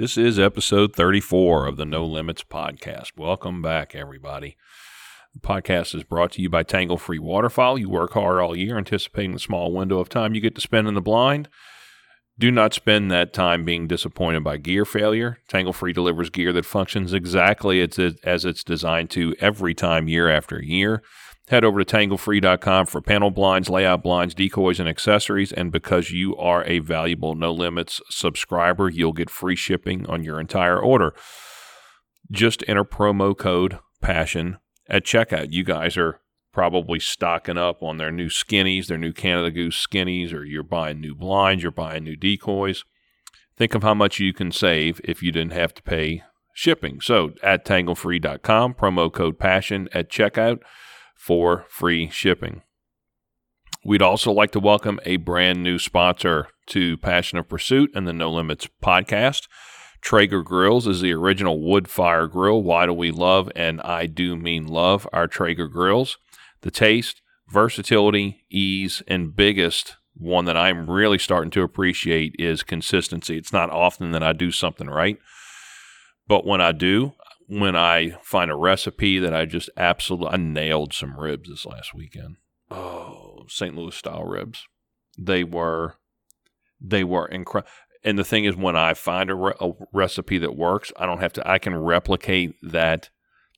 This is episode 34 of the No Limits podcast. Welcome back, everybody. The podcast is brought to you by Tangle Free Waterfowl. You work hard all year anticipating the small window of time you get to spend in the blind. Do not spend that time being disappointed by gear failure. Tangle Free delivers gear that functions exactly as, as it's designed to every time, year after year. Head over to tanglefree.com for panel blinds, layout blinds, decoys, and accessories. And because you are a valuable No Limits subscriber, you'll get free shipping on your entire order. Just enter promo code PASSION at checkout. You guys are probably stocking up on their new skinnies, their new Canada Goose skinnies, or you're buying new blinds, you're buying new decoys. Think of how much you can save if you didn't have to pay shipping. So at tanglefree.com, promo code PASSION at checkout for free shipping. We'd also like to welcome a brand new sponsor to Passion of Pursuit and the No Limits podcast. Traeger Grills is the original wood fire grill. Why do we love, and I do mean love, our Traeger grills? The taste, versatility, ease, and biggest one that I'm really starting to appreciate is consistency. It's not often that I do something right, but when I do, when I find a recipe that I just absolutely I nailed some ribs this last weekend. Oh, St. Louis style ribs. They were they were incredible. And the thing is, when I find a, re- a recipe that works, I don't have to. I can replicate that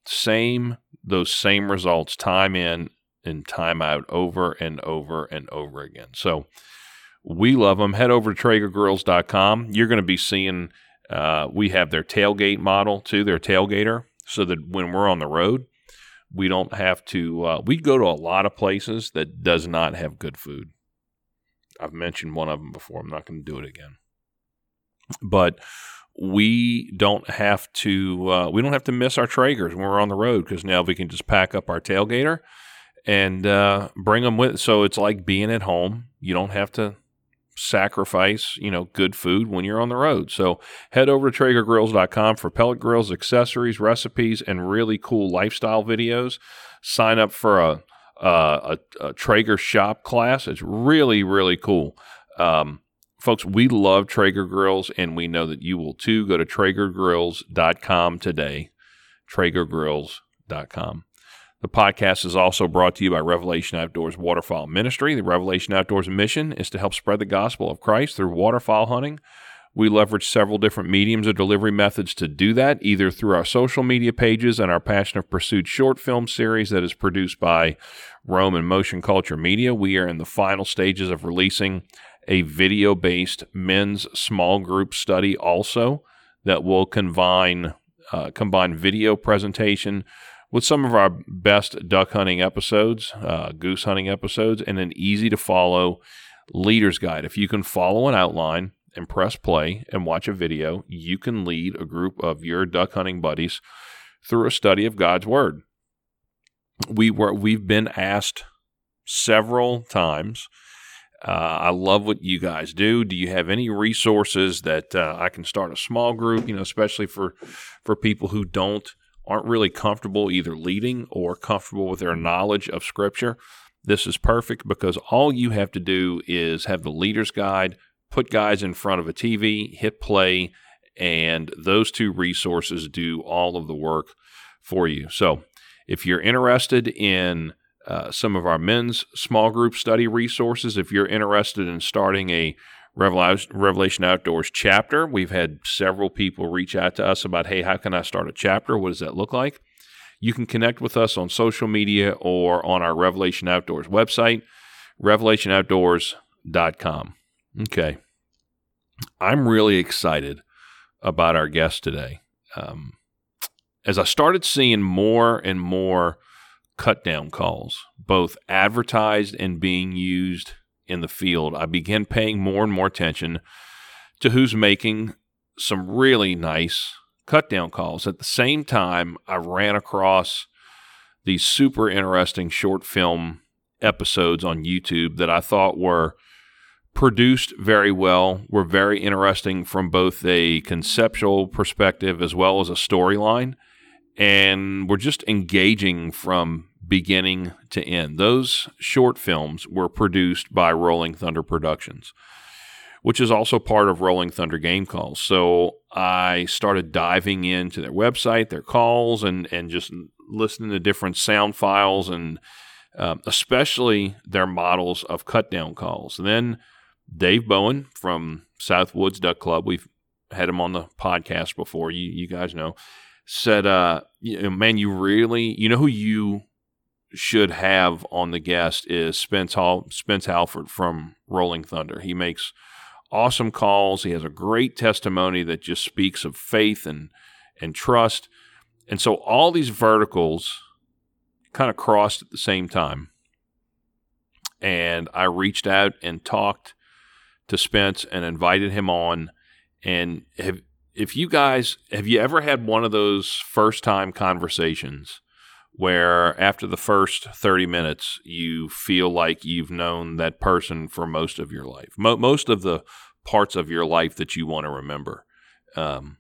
same those same results time in and time out over and over and over again. So we love them. Head over to TraegerGrills.com. You're going to be seeing uh, we have their tailgate model too, their tailgater, so that when we're on the road, we don't have to. Uh, we go to a lot of places that does not have good food. I've mentioned one of them before. I'm not going to do it again. But we don't have to. Uh, we don't have to miss our Traegers when we're on the road because now we can just pack up our tailgater and uh, bring them with. So it's like being at home. You don't have to sacrifice, you know, good food when you're on the road. So head over to TraegerGrills.com for pellet grills, accessories, recipes, and really cool lifestyle videos. Sign up for a, a, a Traeger shop class. It's really, really cool. Um, folks, we love Traeger grills, and we know that you will too. Go to TraegerGrills.com today. TraegerGrills.com. The podcast is also brought to you by Revelation Outdoors Waterfowl Ministry. The Revelation Outdoors mission is to help spread the gospel of Christ through waterfowl hunting. We leverage several different mediums or delivery methods to do that, either through our social media pages and our Passion of Pursuit short film series that is produced by Rome and Motion Culture Media. We are in the final stages of releasing a video based men's small group study also that will combine uh, combine video presentation with some of our best duck hunting episodes, uh, goose hunting episodes, and an easy to follow leader's guide. If you can follow an outline and press play and watch a video, you can lead a group of your duck hunting buddies through a study of God's Word. We were we've been asked several times. Uh, I love what you guys do. Do you have any resources that uh, I can start a small group? You know, especially for for people who don't aren't really comfortable either leading or comfortable with their knowledge of Scripture, this is perfect because all you have to do is have the leader's guide, put guys in front of a TV, hit play, and those two resources do all of the work for you. So if you're interested in uh, some of our men's small group study resources, if you're interested in starting a Revelation Outdoors chapter. We've had several people reach out to us about, hey, how can I start a chapter? What does that look like? You can connect with us on social media or on our Revelation Outdoors website, revelationoutdoors.com. Okay. I'm really excited about our guest today. Um, as I started seeing more and more cut down calls, both advertised and being used in the field, I began paying more and more attention to who's making some really nice cut down calls. At the same time, I ran across these super interesting short film episodes on YouTube that I thought were produced very well, were very interesting from both a conceptual perspective as well as a storyline, and were just engaging from beginning to end. Those short films were produced by Rolling Thunder Productions. which is also part of Rolling Thunder Game Calls. So I started diving into their website, their calls, and and just listening to different sound files and um, especially their models of cut down calls. And then Dave Bowen from Southwoods Duck Club, we've had him on the podcast before. You you guys know, said, uh, man, you really, you know who you should have on the guest is Spence Hall, Spence Halford from Rolling Thunder. He makes awesome calls. He has a great testimony that just speaks of faith and and trust. And so all these verticals kind of crossed at the same time. And I reached out and talked to Spence and invited him on. And have, if you guys have you ever had one of those first time conversations where after the first 30 minutes you feel like you've known that person for most of your life Mo- most of the parts of your life that you want to remember um,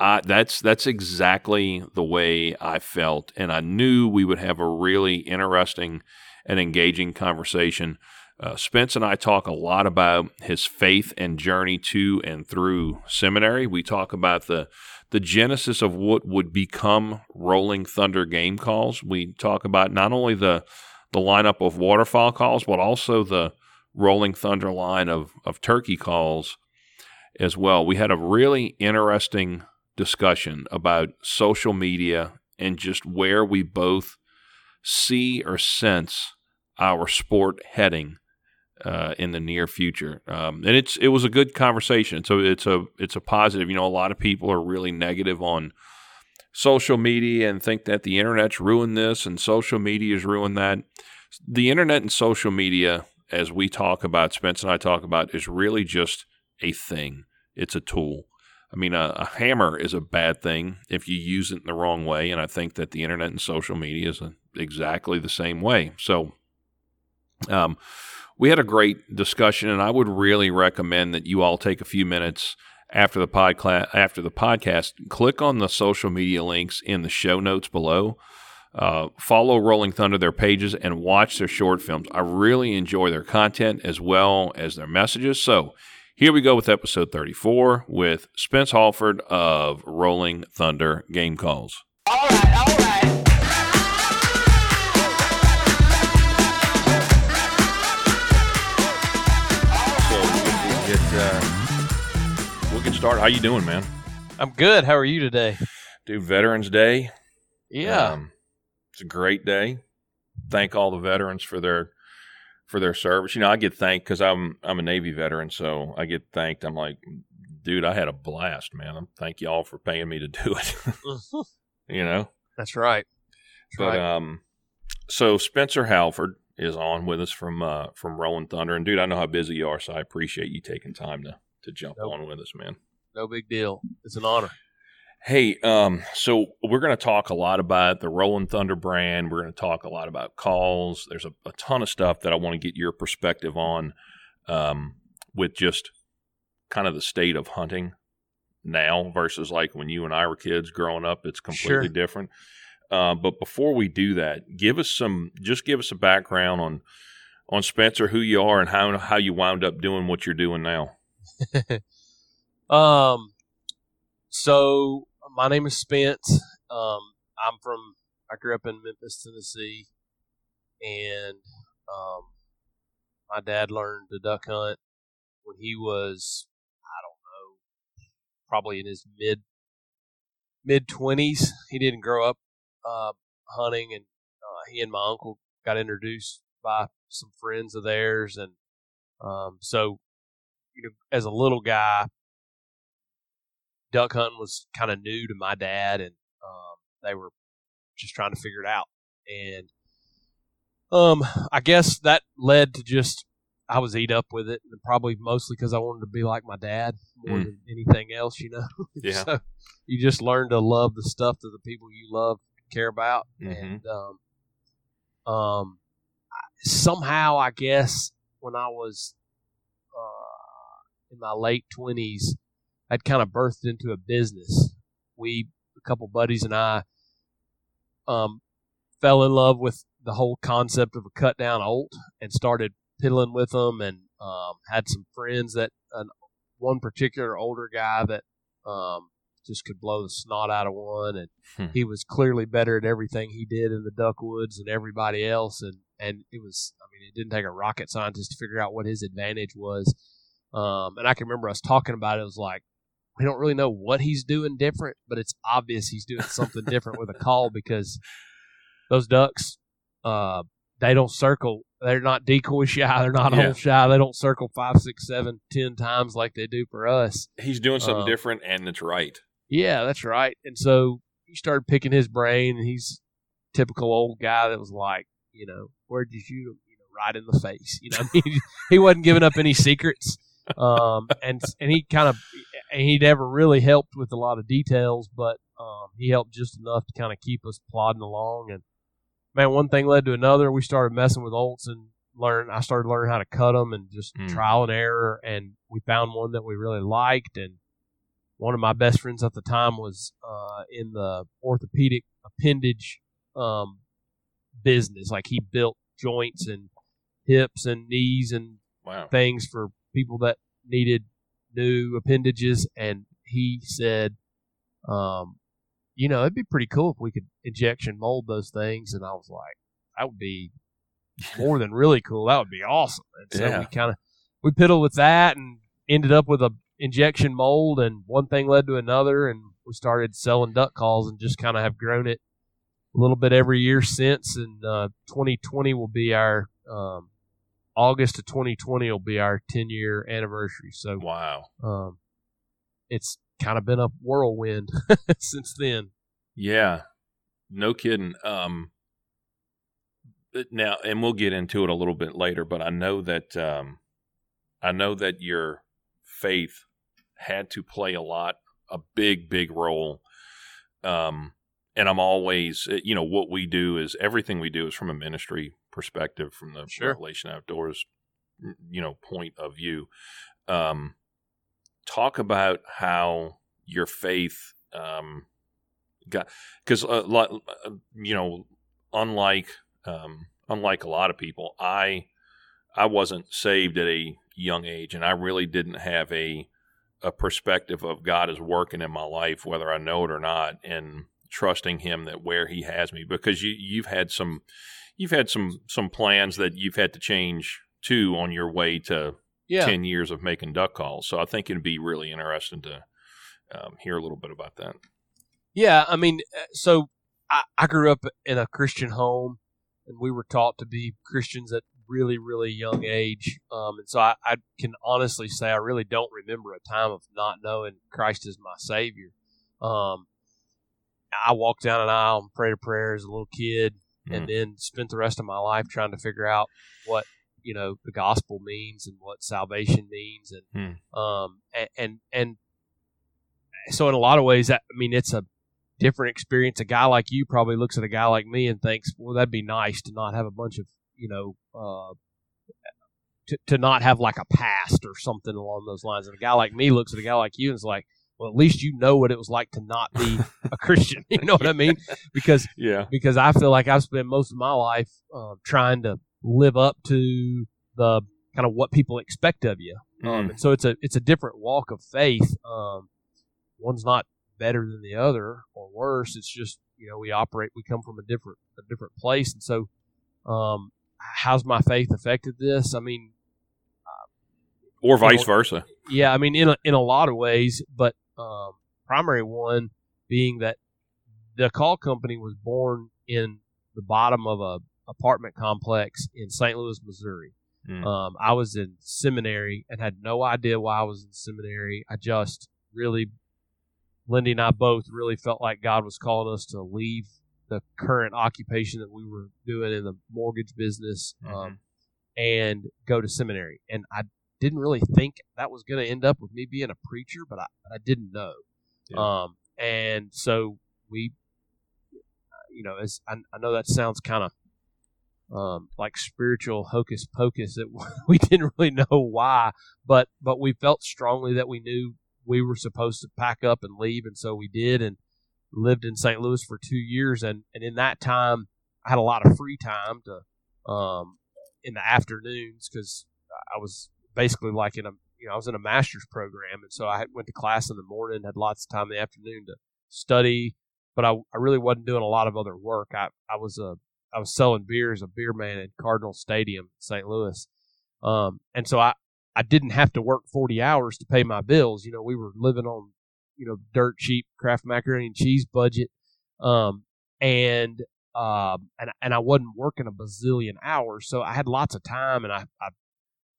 I, that's that's exactly the way I felt, and I knew we would have a really interesting and engaging conversation. Uh, Spence and I talk a lot about his faith and journey to and through seminary. We talk about the the genesis of what would become Rolling Thunder game calls. We talk about not only the the lineup of waterfowl calls, but also the Rolling Thunder line of of turkey calls as well. We had a really interesting discussion about social media and just where we both see or sense our sport heading uh, in the near future. Um, and it's it was a good conversation. So it's a it's a positive. You know, a lot of people are really negative on social media and think that the internet's ruined this and social media media's ruined that. The internet and social media, as we talk about, Spence and I talk about, is really just a thing. It's a tool. I mean, a, a, hammer is a bad thing if you use it in the wrong way, and I think that the internet and social media is exactly the same way. So, um, we had a great discussion, and I would really recommend that you all take a few minutes after the podcast after the podcast, click on the social media links in the show notes below. Uh, follow Rolling Thunder, their pages, and watch their short films. I really enjoy their content as well as their messages. So here we go with episode 34 with Spence Halford of Rolling Thunder Game Calls. All right, all right. Started. How you doing, man? I'm good. How are you today? Dude, Veterans Day. Yeah. Um, it's a great day. Thank all the veterans for their for their service. You know, I get thanked because I'm I'm a Navy veteran, so I get thanked. I'm like, dude, I had a blast, man. Thank y'all for paying me to do it. you know, that's right. That's but right. um, so Spencer Halford is on with us from uh from Rolling Thunder, and dude, I know how busy you are, so I appreciate you taking time to to jump Nope. on with us, man. No big deal. It's an honor. Hey, um, so we're going to talk a lot about the Rolling Thunder brand. We're going to talk a lot about calls. There's a, a ton of stuff that I want to get your perspective on um, with just kind of the state of hunting now versus like when you and I were kids growing up. It's completely Sure. different. Uh, but before we do that, give us some, just give us a background on on Spencer, who you are, and how how you wound up doing what you're doing now. Um, so my name is Spence. Um, I'm from. I grew up in Memphis, Tennessee, and um, my dad learned to duck hunt when he was, I don't know, probably in his mid mid twenties. He didn't grow up uh, hunting, and uh, he and my uncle got introduced by some friends of theirs, and um, so you know, as a little guy, duck hunting was kind of new to my dad, and um, they were just trying to figure it out. And um, I guess that led to just I was eat up with it, and probably mostly because I wanted to be like my dad more Mm. than anything else, you know. Yeah. so you just learn to love the stuff that the people you love care about, Mhm. and um, um, somehow I guess when I was uh, in my late twenties, I'd kind of birthed into a business. We, a couple buddies and I, um, fell in love with the whole concept of a cut down olt and started piddling with them and Um, had some friends that uh, one particular older guy that um, just could blow the snot out of one, and Hmm. he was clearly better at everything he did in the duck woods than everybody else. And and it was, I mean, it didn't take a rocket scientist to figure out what his advantage was. Um, and I can remember us talking about it. It was like we don't really know what he's doing different, but it's obvious he's doing something different with a call because those ducks, uh, they don't circle. They're not decoy shy. They're not Yeah. hole shy. They don't circle five, six, seven, ten times like they do for us. He's doing something Um, different, and it's right. Yeah, that's right. And so you started picking his brain, and he's typical old guy that was like, you know, where'd you shoot him? You know, right in the face. You know, what I mean, he wasn't giving up any secrets. Um, and and he kind of, and he never really helped with a lot of details, but um, he helped just enough to kind of keep us plodding along. And man, one thing led to another. We started messing with Olts and learn. I started learning how to cut them and just Hmm. trial and error. And we found one that we really liked. And one of my best friends at the time was uh, in the orthopedic appendage um, business. Like he built joints and hips and knees and Wow. things for people that needed new appendages. And he said, um, you know, it'd be pretty cool if we could injection mold those things. And I was like, that would be more than really cool. That would be awesome. And so Yeah. we kind of we piddled with that and ended up with a injection mold, and one thing led to another, and we started selling duck calls and just kind of have grown it a little bit every year since. And uh, 2020 will be our um, August of 2020 will be our 10 year anniversary. So Wow. um, it's kind of been a whirlwind since then. Yeah. No kidding. Um now and we'll get into it a little bit later, but I know that um I know that your faith had to play a lot a big big role. Um and I'm always uh, you know what we do is everything we do is from a ministry perspective from the Sure. Revelation Outdoors you know point of view. Um talk about how your faith um got because a lot uh, you know unlike um unlike a lot of people i i wasn't saved at a young age and i really didn't have a a perspective of god is working in my life whether i know it or not and trusting him that where he has me because you you've had some you've had some some plans that you've had to change too on your way to Yeah. 10 years of making duck calls so i think it'd be really interesting to um, hear a little bit about that Yeah, I mean, uh, so I, I grew up in a Christian home, and we were taught to be Christians at really, really young age. Um, and so I, I can honestly say I really don't remember a time of not knowing Christ is my Savior. Um, I walked down an aisle and prayed a prayer as a little kid, and then spent the rest of my life trying to figure out what you know the gospel means and what salvation means, and um, and, and and so in a lot of ways, that I mean, it's a different experience. A guy like you probably looks at a guy like me and thinks, "Well, that'd be nice to not have a bunch of you know." Uh, to, to not have like a past or something along those lines. And a guy like me looks at a guy like you and is like, well, at least you know what it was like to not be a Christian. You know what I mean? Because yeah because I feel like I've spent most of my life um, trying to live up to the kind of what people expect of you. Um, Mm. and so it's a it's a different walk of faith. Um, one's not better than the other or worse. It's just you know we operate we come from a different a different place, and so um, how's my faith affected this? I mean, or vice know, versa yeah, I mean, in a, in a lot of ways, but um, primary one being that the call company was born in the bottom of a apartment complex in St. Louis, Missouri. Mm. Um, I was in seminary and had no idea why I was in seminary. I just really, Lindy and I both really felt like God was calling us to leave the current occupation that we were doing in the mortgage business um, and go to seminary. And I didn't really think that was going to end up with me being a preacher, but I, I didn't know. Yeah. Um, and so we, you know, as I, I know that sounds kind of um, like spiritual hocus pocus that we didn't really know why, but but we felt strongly that we knew we were supposed to pack up and leave, and so we did, and lived in St. Louis for two years, and and in that time, I had a lot of free time to um, in the afternoons because I was basically like in a you know I was in a master's program, and so I went to class in the morning, had lots of time in the afternoon to study, but I, I really wasn't doing a lot of other work. I I was a I was selling beer as a beer man at Cardinal Stadium, St. Louis, um, and so I I didn't have to work forty hours to pay my bills. You know, we were living on you know dirt cheap Kraft macaroni and cheese budget, um, and um, and and I wasn't working a bazillion hours, so I had lots of time, and I, I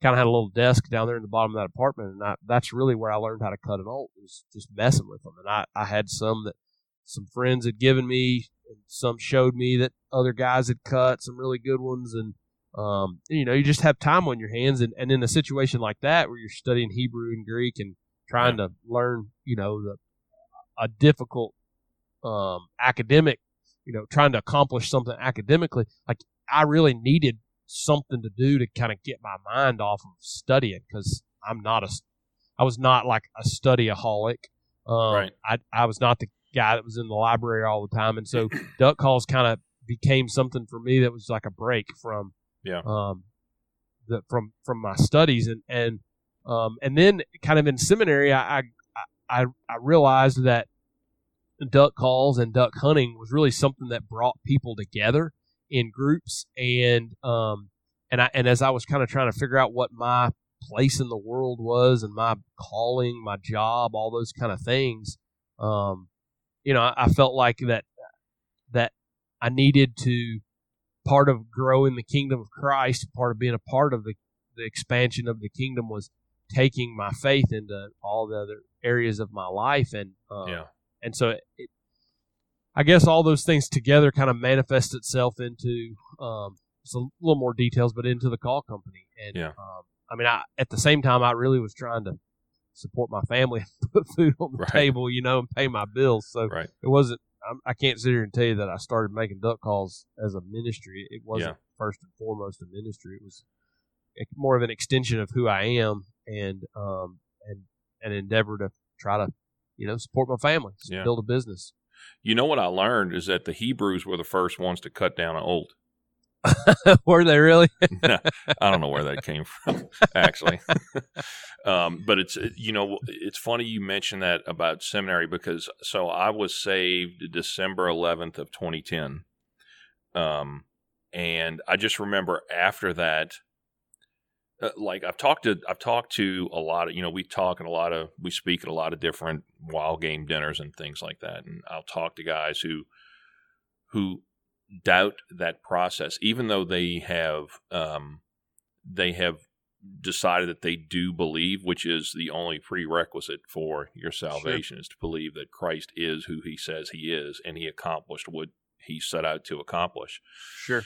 kind of had a little desk down there in the bottom of that apartment, and I, that's really where I learned how to cut an Olt was just messing with them, and I I had some that some friends had given me, and some showed me that other guys had cut some really good ones, and um, you know, you just have time on your hands, and, and in a situation like that where you're studying Hebrew and Greek and trying to learn, you know, the a difficult um, academic, you know, trying to accomplish something academically, like I really needed something to do to kind of get my mind off of studying because I'm not a, I was not like a studyaholic. Um, Right. I I was not the guy that was in the library all the time, and so duck calls kind of became something for me that was like a break from Yeah. um the from from my studies and and um and then kind of in seminary I I I, I realized that duck calls and duck hunting was really something that brought people together in groups and um and I and as I was kind of trying to figure out what my place in the world was and my calling, my job, all those kind of things, um, you know, I, I felt like that that I needed to part of growing the kingdom of Christ, part of being a part of the, the expansion of the kingdom was taking my faith into all the other areas of my life and um, Yeah. and so it, it, I guess all those things together kind of manifest itself into um, just a little more details, but into the call company. And Yeah. um, I mean, I at the same time, I really was trying to support my family and put food on the Right. table, you know, and pay my bills. So Right. it wasn't. I'm, I can't sit here and tell you that I started making duck calls as a ministry. It wasn't first and foremost a ministry. It was more of an extension of who I am and um and an endeavor to try to you know support my family, Yeah. build a business. You know what I learned is that the Hebrews were the first ones to cut down an Olt. Were they really? I don't know where that came from, actually. um, but it's you know it's funny you mentioned that about seminary because so I was saved December 11th of 2010, um, and I just remember after that, uh, like I've talked to I've talked to a lot of you know we talk and a lot of we speak at a lot of different wild game dinners and things like that, and I'll talk to guys who who doubt that process, even though they have um, they have decided that they do believe, which is the only prerequisite for your salvation, is to believe that Christ is who He says He is, and He accomplished what He set out to accomplish. Sure.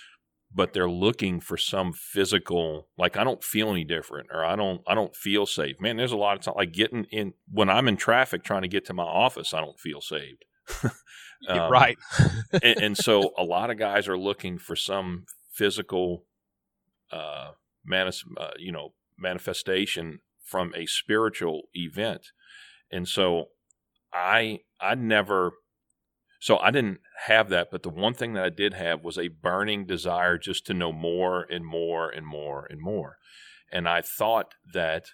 But they're looking for some physical, like I don't feel any different, or I don't, I don't feel safe. Man, there's a lot of time, like getting in when I'm in traffic trying to get to my office, I don't feel saved. Um, right. and, and so a lot of guys are looking for some physical, uh, manis- uh, you know, manifestation from a spiritual event, and so I I never, so I didn't have that. But the one thing that I did have was a burning desire just to know more and more and more and more, and I thought that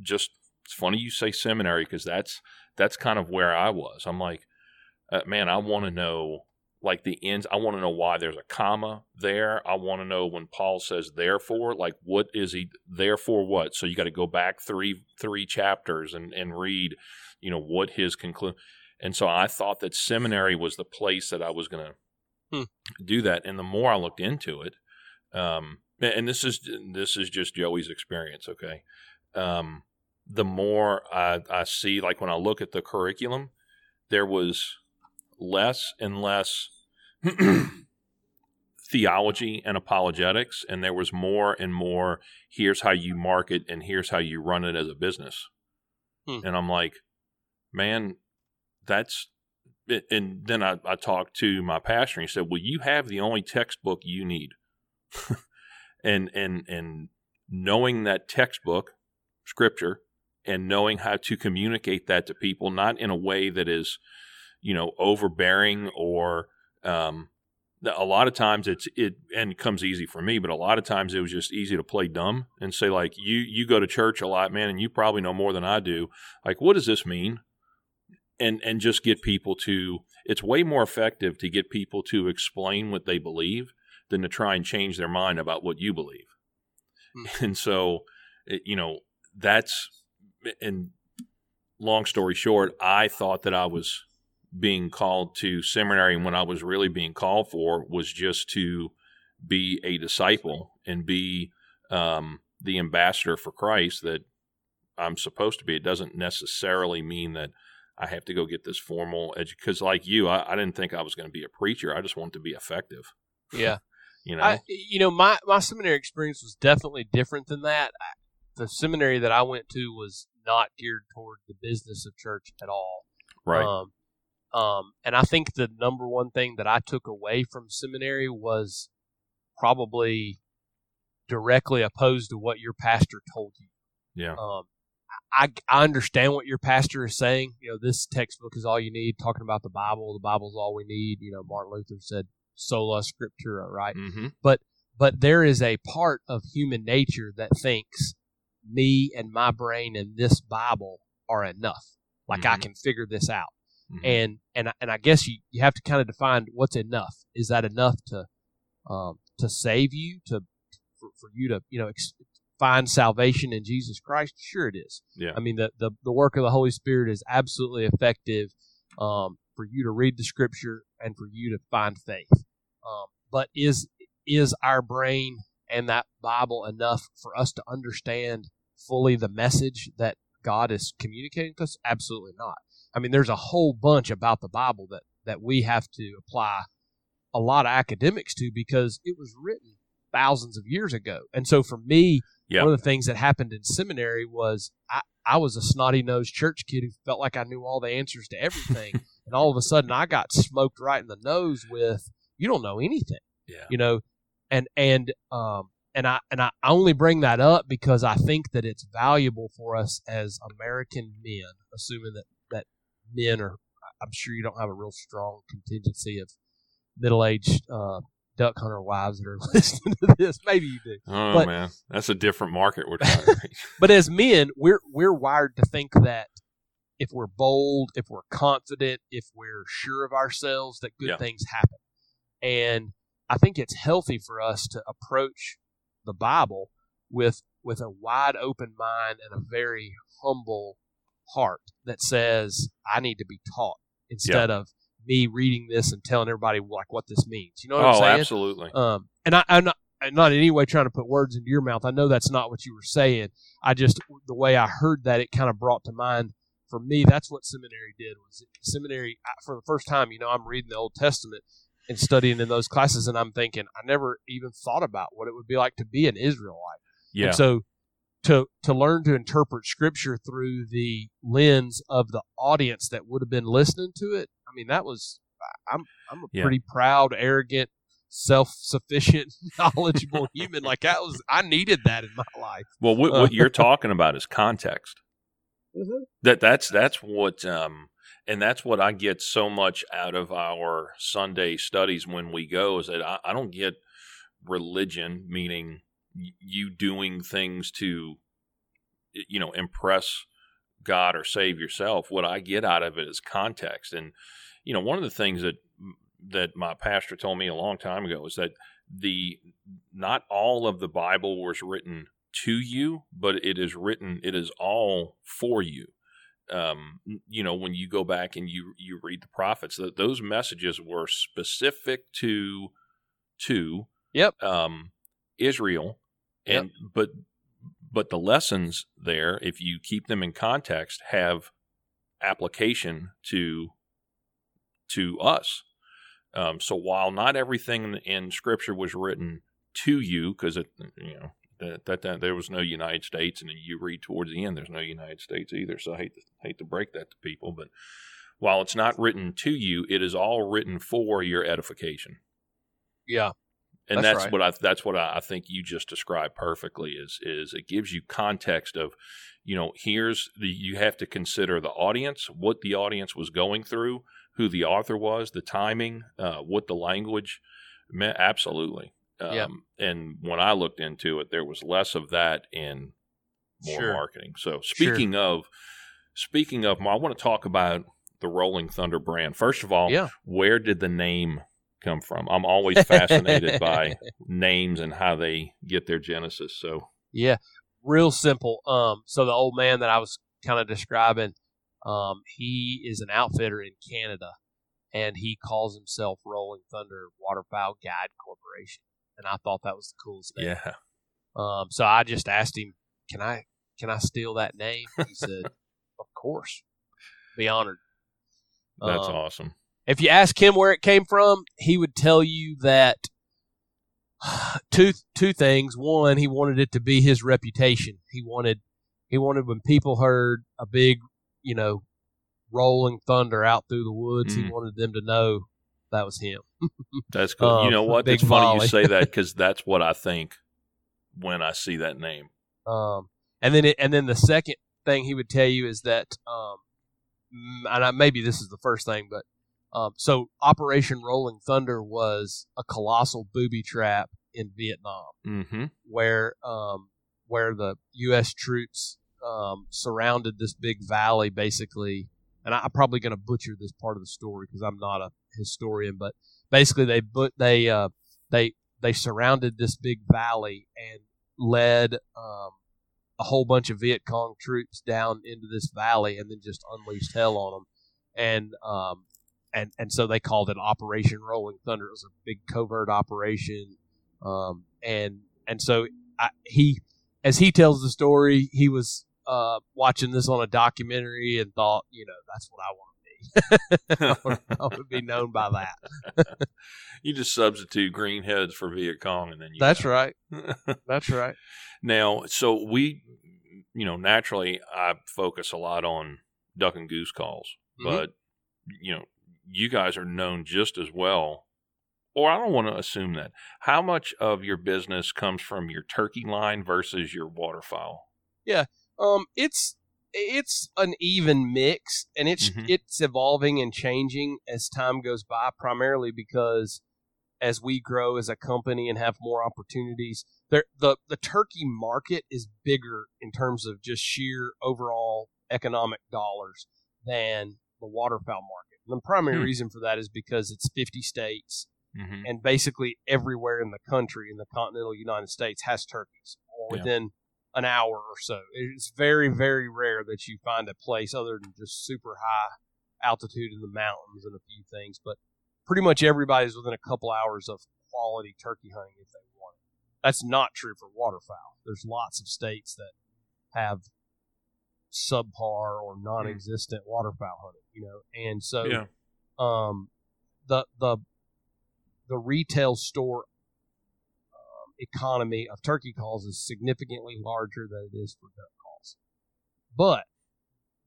just it's funny you say seminary because that's that's kind of where I was. I'm like uh, man, I want to know like the ends. I want to know why there's a comma there. I want to know when Paul says therefore, like what is he therefore what? So you got to go back three three chapters and and read, you know, what his conclude. And so I thought that seminary was the place that I was going to Hmm. do that. And the more I looked into it, um, and this is this is just Joey's experience, okay. Um, the more I, I see, like when I look at the curriculum, there was less and less theology and apologetics, and there was more and more here's how you market and here's how you run it as a business. Hmm. And I'm like, man, that's. And then I, I talked to my pastor, and he said, "Well, you have the only textbook you need." and and and knowing that textbook, scripture, and knowing how to communicate that to people, not in a way that is, you know, overbearing or, um, a lot of times it's it and it comes easy for me, but a lot of times it was just easy to play dumb and say like you you go to church a lot, man, and you probably know more than I do. Like, what does this mean? And and just get people to. It's way more effective to get people to explain what they believe than to try and change their mind about what you believe. Hmm. And so, it, you know, that's and long story short, I thought that I was being called to seminary and when I was really being called for was just to be a disciple and be um, the ambassador for Christ that I'm supposed to be. It doesn't necessarily mean that I have to go get this formal education. Because, like you, I, I, didn't think I was going to be a preacher. I just wanted to be effective. Yeah, you know, I, you know, my my seminary experience was definitely different than that. I, the seminary that I went to was not geared toward the business of church at all. right? Um, um, and I think the number one thing that I took away from seminary was probably directly opposed to what your pastor told you. yeah, Um, I, I understand what your pastor is saying. You know, this textbook is all you need. Talking about the Bible, the Bible is all we need. You know, Martin Luther said sola scriptura, right? mm-hmm. but there is a part of human nature that thinks me and my brain and this Bible are enough. Like I Mhm. can figure this out. Mhm. And and and I guess you, you have to kind of define what's enough. Is that enough to um, to save you to for, for you to you know ex- find salvation in Jesus Christ? Sure, it is. yeah, I mean the the, the work of the Holy Spirit is absolutely effective um, for you to read the Scripture and for you to find faith. Um, but is is our brain and that Bible enough for us to understand fully the message that God is communicating to us? Absolutely not. I mean, there's a whole bunch about the Bible that that we have to apply a lot of academics to because it was written thousands of years ago. And so for me, Yeah. one of the things that happened in seminary was I, I was a snotty nosed church kid who felt like I knew all the answers to everything. and all of a sudden I got smoked right in the nose with you don't know anything. yeah, You know, and and um and I and I only bring that up because I think that it's valuable for us as American men, assuming that that men are. I'm sure you don't have a real strong contingency of middle aged uh, duck hunter wives that are listening to this. Maybe you do, Oh but- man, that's a different market we're trying to reach. but as men, we're we're wired to think that if we're bold, if we're confident, if we're sure of ourselves, that good Yeah. things happen. And I think it's healthy for us to approach the Bible with with a wide open mind and a very humble heart that says, "I need to be taught," instead of me reading this and telling everybody like what this means. You know what I'm oh, saying? absolutely. Um, and I, I'm not, I'm not in any way trying to put words into your mouth. I know that's not what you were saying. I just the way I heard that, it kind of brought to mind for me. That's what seminary did. Was seminary for the first time? You know, I'm reading the Old Testament and studying in those classes, and I'm thinking I never even thought about what it would be like to be an Israelite. Yeah, And so to to learn to interpret scripture through the lens of the audience that would have been listening to it, I mean that was I'm I'm a Yeah. pretty proud, arrogant, self sufficient, knowledgeable human. Like that was I needed that in my life. Well, what, Uh, what you're talking about is context. Mm-hmm. That that's that's what um and that's what I get so much out of our Sunday studies when we go is that I, I don't get religion meaning you doing things to you know impress God or save yourself. What I get out of it is context, and you know one of the things that that my pastor told me a long time ago is that the not all of the Bible was written to you, but it is written. It is all for you. Um, you know, when you go back and you you read the prophets, that those messages were specific to to Yep. um, Israel, and but but the lessons there, if you keep them in context, have application to to us. Um, so while not everything in, in Scripture was written to you, because it you know that, that, that there was no United States, and then you read towards the end, there's no United States either. So I hate to, hate to break that to people, but while it's not written to you, it is all written for your edification Yeah. And That's that's, right. what I that's what I, I think you just described perfectly is is it gives you context of you know here's the you have to consider the audience what the audience was going through who the author was the timing uh, what the language meant Absolutely. Um, Yeah. And when I looked into it, there was less of that in more Sure. marketing. So speaking of speaking of, I want to talk about the Rolling Thunder brand. First of all, Yeah. where did the name come from? I'm always fascinated by names and how they get their genesis. So Yeah, real simple. Um, so the old man that I was kind of describing, um, he is an outfitter in Canada, and he calls himself Rolling Thunder Waterfowl Guide Corporation, and I thought that was the coolest name. yeah, Um, so I just asked him, "Can I can I steal that name?" He said, "Of course, be honored." that's Um, awesome. If you ask him where it came from, he would tell you that two two things. One, he wanted it to be his reputation. He wanted he wanted when people heard a big, you know, rolling thunder out through the woods, he Mhm. wanted them to know that was him. That's cool. you um, know what? It's funny you say that because that's what I think when I see that name. Um, and then it, and then the second thing he would tell you is that, um, mm, and I, maybe this is the first thing, but um, so Operation Rolling Thunder was a colossal booby trap in Vietnam, Mm-hmm. where um, where the U.S. troops um, surrounded this big valley, basically. And I, I'm probably going to butcher this part of the story because I'm not a historian, but basically they but they uh, they they surrounded this big valley and led um, a whole bunch of Viet Cong troops down into this valley and then just unleashed hell on them. And um, and and so they called it Operation Rolling Thunder. It was a big covert operation. Um, and and so I, he, as he tells the story, he was uh, watching this on a documentary and thought, you know, that's what I want to be. I want I to be known by that. you just substitute green heads for Viet Cong, and then you That's right. That's right. now, so we, you know, naturally, I focus a lot on duck and goose calls, Mhm. but you know, you guys are known just as well. Or I don't want to assume that. How much of your business comes from your turkey line versus your waterfowl? Yeah, um, it's it's an even mix, and it's Mhm. it's evolving and changing as time goes by. Primarily because as we grow as a company and have more opportunities, there the the turkey market is bigger in terms of just sheer overall economic dollars than the waterfowl market. And the primary Hmm. reason for that is because it's 50 states Mm-hmm. and basically everywhere in the country in the continental United States has turkeys or Yeah. within an hour or so. It's very, very rare that you find a place other than just super high altitude in the mountains and a few things, but pretty much everybody's within a couple hours of quality turkey hunting if they want it. That's not true for waterfowl. There's lots of states that have subpar or non-existent waterfowl hunting, you know, and so Yeah. um, the the the retail store um, economy of turkey calls is significantly larger than it is for duck calls. But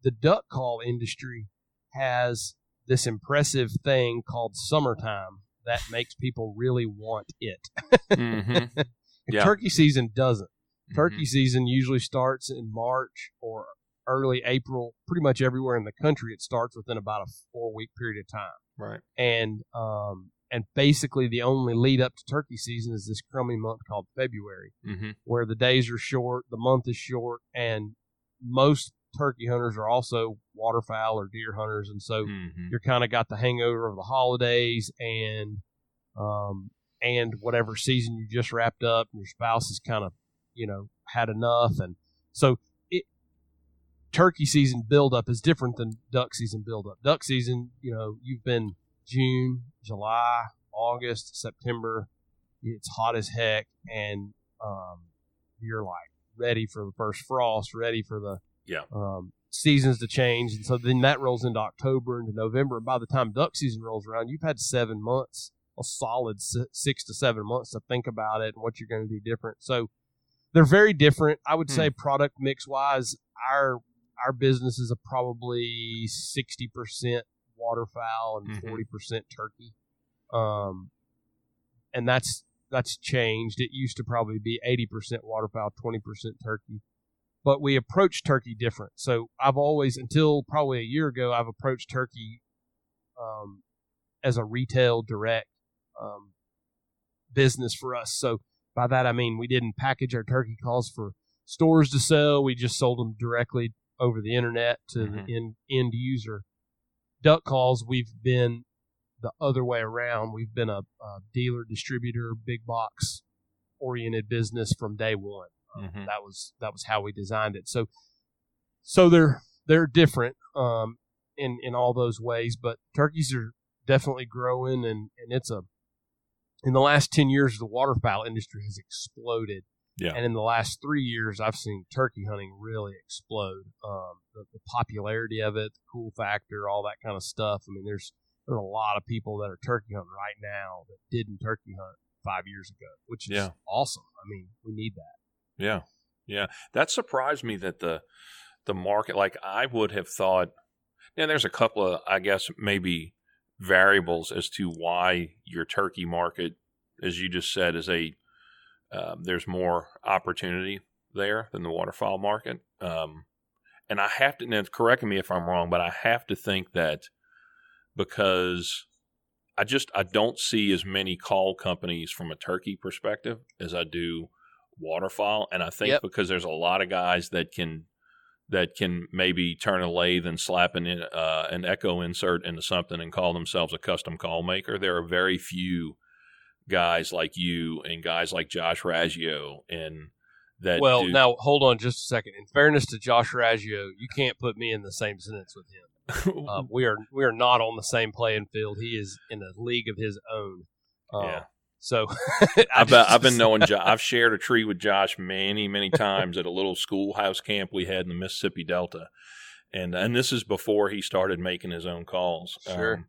the duck call industry has this impressive thing called summertime that makes people really want it. Mm-hmm. Yeah. Turkey season doesn't. Turkey season usually starts in March or early April. Pretty much everywhere in the country, it starts within about a four week period of time Right. and um, and basically the only lead up to turkey season is this crummy month called February, Mm-hmm. where the days are short, the month is short, and most turkey hunters are also waterfowl or deer hunters, and so Mm-hmm. you're kind of got the hangover of the holidays and um, and whatever season you just wrapped up, and your spouse has kind of you know had enough, and so turkey season buildup is different than duck season buildup. Duck season, you know, you've been June, July, August, September. It's hot as heck, and um, you're like ready for the first frost, ready for the Yeah. um, seasons to change, and so then that rolls into October into November. And by the time duck season rolls around, you've had seven months, a solid six to seven months to think about it and what you're going to do different. So they're very different. I would Hmm. say product mix wise, our our business is a probably sixty percent waterfowl and Mhm. 40 percent turkey. Um, and that's that's changed. It used to probably be eighty percent waterfowl, twenty percent turkey but we approach turkey different. So I've always, until probably a year ago, I've approached turkey um, as a retail direct um, business for us. So by that I mean we didn't package our turkey calls for stores to sell. We just sold them directly over the internet to Mhm. the end end user. Duck calls we've been the other way around. We've been a, a dealer distributor, big box oriented business from day one. Um, Mhm. That was that was how we designed it. So so they're they're different um, in in all those ways, but turkeys are definitely growing, and and it's a in the last ten years the waterfowl industry has exploded. Yeah. And in the last three years, I've seen turkey hunting really explode. Um, the, the popularity of it, the cool factor, all that kind of stuff. I mean, there's there's a lot of people that are turkey hunting right now that didn't turkey hunt five years ago, which is Yeah. awesome. I mean, we need that. Yeah, yeah. That surprised me that the the market, like I would have thought. Yeah, there's a couple of, I guess, maybe variables as to why your turkey market, as you just said, is a um, there's more opportunity there than the waterfowl market. Um, and I have to, and correct me if I'm wrong, but I have to think that because I just I don't see as many call companies from a turkey perspective as I do waterfowl, and I think Yep. because there's a lot of guys that can that can maybe turn a lathe and slap an uh, an echo insert into something and call themselves a custom call maker. There are very few guys like you and guys like Josh Raggio and that. well, now hold on just a second. In fairness to Josh Raggio, you can't put me in the same sentence with him. Um, we are we are not on the same playing field. He is in a league of his own. Um, Yeah. So I've, I been, I've been knowing. Jo- I've shared a tree with Josh many, many times at a little schoolhouse camp we had in the Mississippi Delta, and and this is before he started making his own calls. Sure.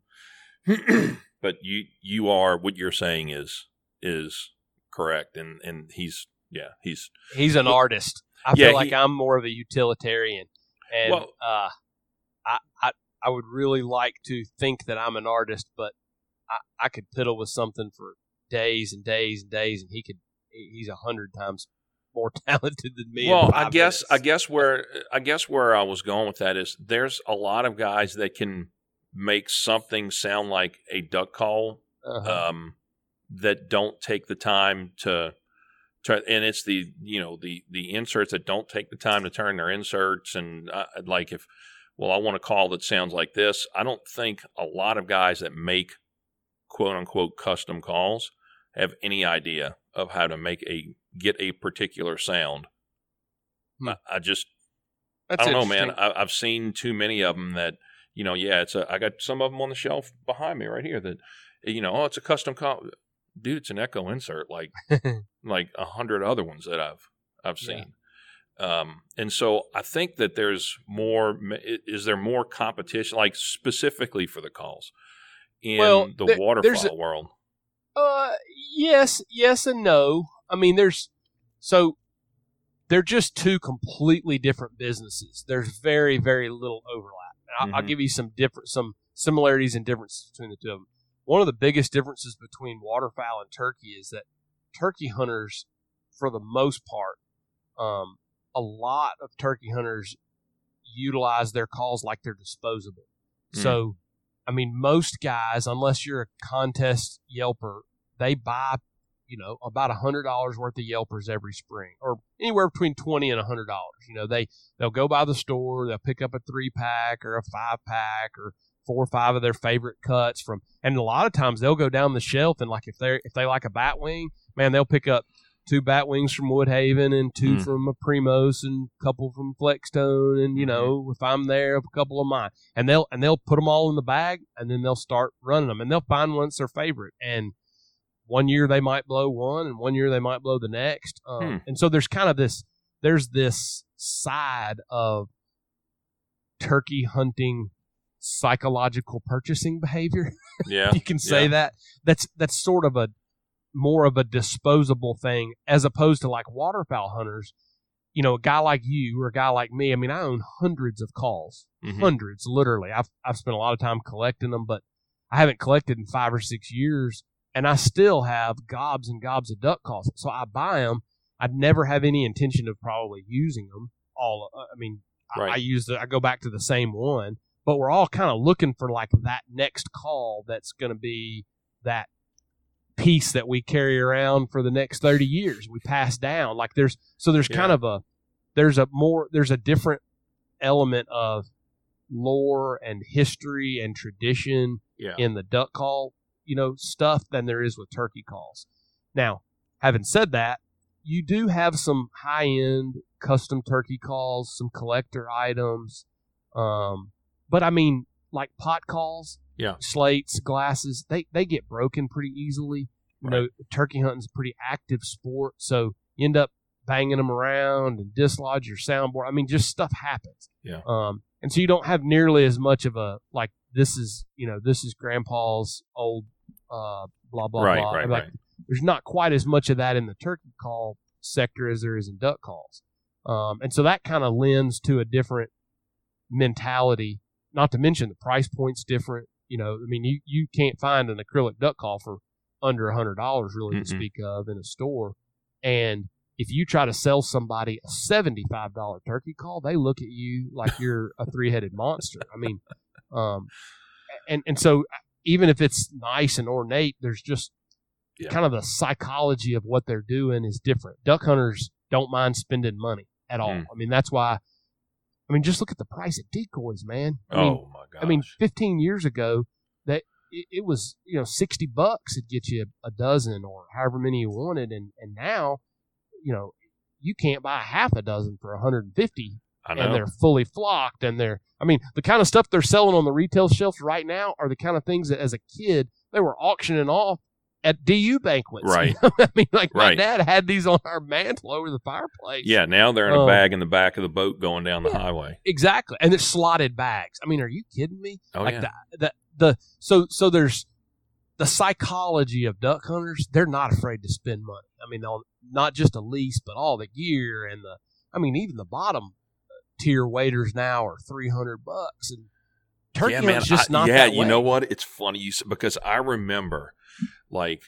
Um, but you you are what you're saying is is correct, and and he's yeah he's he's an artist. I yeah, feel like he- I'm more of a utilitarian, and Well- uh, I, I I would really like to think that I'm an artist, but I, I could piddle with something for days and days and days, and he could. He's a hundred times more talented than me. well i guess i guess where i guess where i was going with that is there's a lot of guys that can make something sound like a duck call Uh-huh. um, that don't take the time to, and it's the you know the the inserts that don't take the time to turn their inserts and uh, like if well I want a call that sounds like this I don't think a lot of guys that make quote unquote custom calls have any idea of how to make a get a particular sound. Hmm. I, I just That's I don't know, man. I, I've seen too many of them that you know. Yeah, it's a. I got some of them on the shelf behind me right here. That you know, oh, it's a custom call, dude. It's an echo insert, like like a hundred other ones that I've I've Yeah. seen. Um, and so I think that there's more. Is there more competition, like specifically for the calls in Well, the there- there's a- world? Uh, yes, yes, and no. I mean, there's so they're just two completely different businesses. There's very, very little overlap. I'll, I'll Mhm. give you some different, some similarities and differences between the two of them. One of the biggest differences between waterfowl and turkey is that turkey hunters, for the most part, um, a lot of turkey hunters utilize their calls like they're disposable. Mm. So, I mean, most guys, unless you're a contest yelper, they buy, you know, about a hundred dollars worth of yelpers every spring, or anywhere between twenty and a hundred dollars. You know, they they'll go by the store, they'll pick up a three pack or a five pack or four or five of their favorite cuts from, and a lot of times they'll go down the shelf and like if they are if they like a bat wing, man, they'll pick up two bat wings from Woodhaven and two Mm. from a Primos and a couple from Flextone and you know if I'm there a couple of mine and they'll and they'll put them all in the bag and then they'll start running them and they'll find one that's their favorite and one year they might blow one and one year they might blow the next. Um, Hmm. and so there's kind of this there's this side of turkey hunting psychological purchasing behavior. Yeah, you can say yeah. that. That's that's sort of a more of a disposable thing as opposed to like waterfowl hunters. You know a guy like you or a guy like me i mean i own hundreds of calls. Mhm. hundreds literally. I've i've spent a lot of time collecting them but i haven't collected in 5 or 6 years and i still have gobs and gobs of duck calls so i buy them i'd never have any intention of probably using them all uh, i mean I- I use the I go back to the same one, but we're all kind of looking for like that next call that's going to be that piece that we carry around for the next 30 years. We pass down like there's so there's Yeah. kind of a there's a more there's a different element of lore and history and tradition Yeah. in the duck call, you know, stuff than there is with turkey calls. Now, having said that, you do have some high end custom turkey calls, some collector items. Um, but I mean, like pot calls, Yeah. slates, glasses, they, they get broken pretty easily. You know, turkey hunting's a pretty active sport, so you end up banging them around and dislodge your soundboard. I mean, just stuff happens. Yeah. Um, and so you don't have nearly as much of a like this is you know this is grandpa's old uh blah blah right, blah. right, Like, right. There's not quite as much of that in the turkey call sector as there is in duck calls. Um, and so that kind of lends to a different mentality. Not to mention the price point's different. You know, I mean, you, you can't find an acrylic duck call for under a hundred dollars really to Mm-mm. speak of in a store. And if you try to sell somebody a seventy-five dollar turkey call, they look at you like you're a three-headed monster. I mean, um, and and so even if it's nice and ornate, there's just Yeah. kind of the psychology of what they're doing is different. Duck hunters don't mind spending money at all. Mm. I mean, that's why. I mean, just look at the price of decoys, man. I mean, oh my god. I mean, 15 years ago, that it, it was you know 60 bucks to get you a dozen or however many you wanted, and and now, you know, you can't buy half a dozen for 150, I know. And they're fully flocked, and they're. I mean, the kind of stuff they're selling on the retail shelves right now are the kind of things that, as a kid, they were auctioning off at DU banquets. Right. I mean, like my Right. dad had these on our mantle over the fireplace. yeah, now they're in a Um, bag in the back of the boat going down the Yeah. highway. exactly, and it's slotted bags. I mean, are you kidding me? Oh like yeah. the, the the so so there's the psychology of duck hunters. They're not afraid to spend money. I mean, on not just a lease, but all the gear and the. I mean, even the bottom tier waders now are three hundred bucks, and turkey yeah, man. just I- not yeah, you way. know what? It's funny you because I remember, like,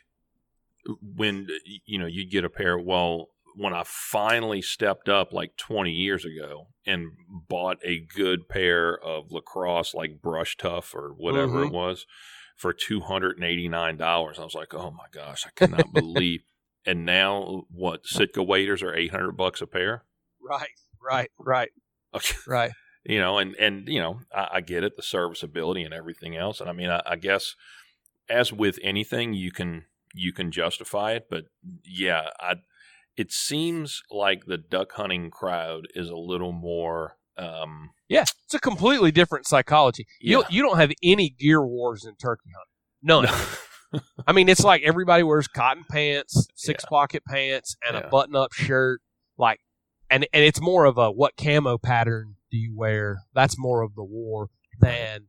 when you know you get a pair. Well, when I finally stepped up like 20 years ago and bought a good pair of LaCrosse, like Brush Tuff or whatever it Mhm. was, for 289 dollars, I was like, oh my gosh, I cannot believe. And now, what Sitka waders are 800 bucks a pair. Right, right, right, Okay. right. you know, and and you know, I, I get it, the serviceability and everything else, and I mean, I, I guess as with anything, you can you can justify it, but yeah, I it seems like the duck hunting crowd is a little more. Um, Yeah, it's a completely different psychology. You Yeah. you don't have any gear wars in turkey hunting. None. I mean, it's like everybody wears cotton pants, six pocket pants, and Yeah. a button up shirt. Like, and and it's more of a what camo pattern do you wear? That's more of the war than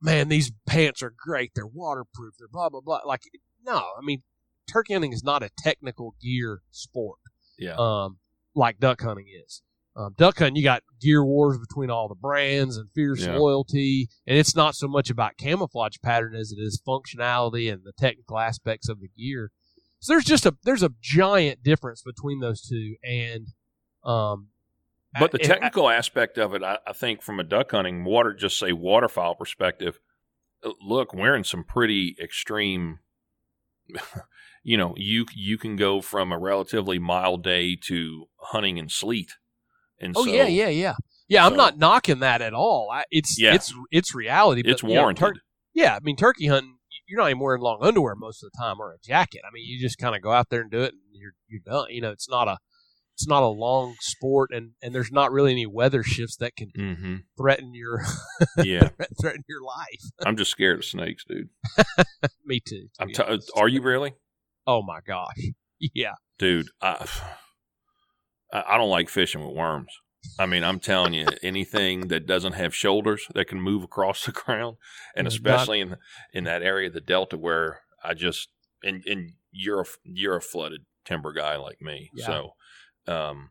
man. These pants are great. They're waterproof. They're blah blah blah. Like, no, I mean, turkey hunting is not a technical gear sport yeah, um, like duck hunting is. Um, duck hunting, you got gear wars between all the brands and fierce Yeah. loyalty, and it's not so much about camouflage pattern as it is functionality and the technical aspects of the gear. So there's just a there's a giant difference between those two, and um, but the I- technical aspect of it, I, I think, from a duck hunting water, just say waterfowl perspective, uh, look, we're in some pretty extreme. you know, you you can go from a relatively mild day to hunting in sleet, and oh so yeah, yeah, yeah, yeah. I'm not knocking that at all. I, it's Yeah. it's it's reality. But, it's you know, warranted. tur- Yeah, I mean, turkey hunting, you're not even wearing long underwear most of the time or a jacket. I mean, you just kind of go out there and do it, and you're you're done. You know, it's not a it's not a long sport, and and there's not really any weather shifts that can hmm threaten your Yeah, threaten your life. I'm just scared of snakes, dude. Me too. to I'm t- are you really, Oh my gosh. Yeah. dude? I I I don't like fishing with worms. I mean, I'm telling you, anything that doesn't have shoulders that can move across the ground, and especially in in that area of the delta where I just and and you're a, you're a flooded timber guy like me, Yeah. so um,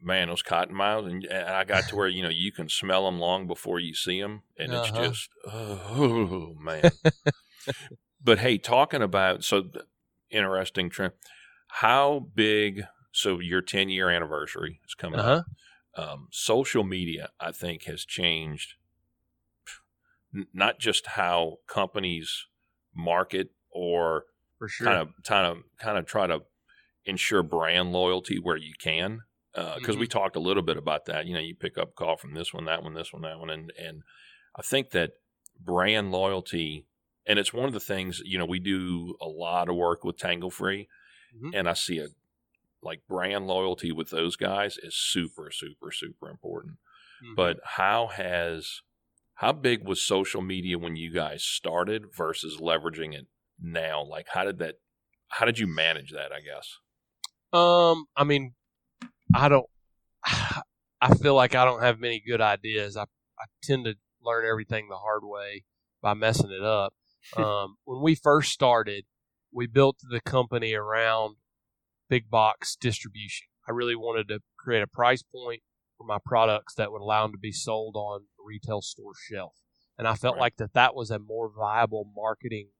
man, those cottonmouths, and, and I got to where you know you can smell them long before you see them, and it's Uh-huh. just oh man. but hey, talking about so interesting trend. How big? So your 10 year anniversary is coming Uh up um, social media, I think, has changed n- not just how companies market or sure. kind of kind of kind of try to ensure brand loyalty where you can because we talked a little bit about that. You know you pick up a call from this one that one this one that one and and i think that brand loyalty and it's one of the things you know we do a lot of work with Tanglefree Mhm. and i see a like brand loyalty with those guys is super super super important. Mhm. but how has how big was social media when you guys started versus leveraging it now? Like how did that how did you manage that i guess Um, I mean, I don't. I feel like I don't have many good ideas. I I tend to learn everything the hard way by messing it up. Um, when we first started, we built the company around big box distribution. I really wanted to create a price point for my products that would allow them to be sold on a retail store shelf, and I felt Right. like that that was a more viable marketing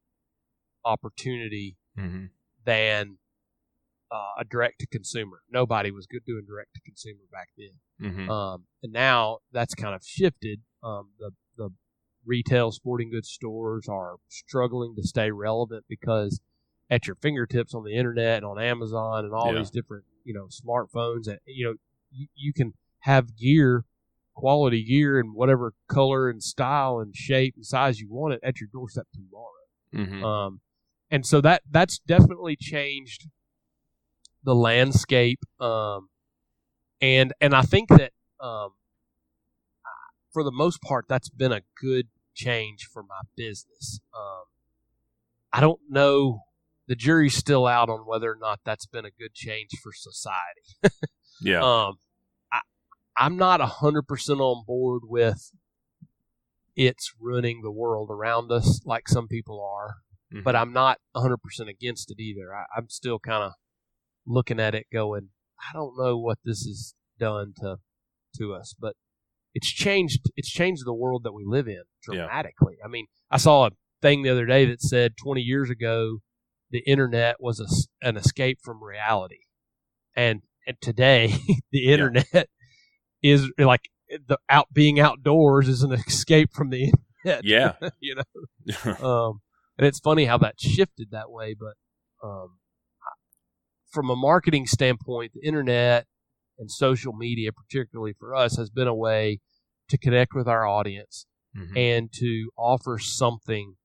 opportunity mm-hmm. than uh, a direct to consumer. Nobody was good doing direct to consumer back then. Mm-hmm. Um, and now that's kind of shifted. Um, the the retail sporting goods stores are struggling to stay relevant because at your fingertips on the internet and on Amazon and all Yeah. these different you know smartphones and you know you, you can have gear quality gear and whatever color and style and shape and size you want it at your doorstep tomorrow Mm-hmm. um, and so that that's definitely changed the landscape. Um, and and I think that um, for the most part, that's been a good change for my business. Um, I don't know. The jury's still out on whether or not that's been a good change for society. yeah. Um, I, I'm not hundred percent on board with it's ruining the world around us like some people are Mhm. but I'm not 100% against it either. I, I'm still kind of looking at it going, I don't know what this has done to to us, but it's changed it's changed the world that we live in Yeah. dramatically. I mean, I saw a thing the other day that said 20 years ago the internet was a an escape from reality. And, and today the internet is like the out being outdoors is an escape from the internet. yeah. you know um, and it's funny how that shifted that way. But um, from a marketing standpoint, the internet and social media, particularly for us, has been a way to connect with our audience Mhm. and to offer something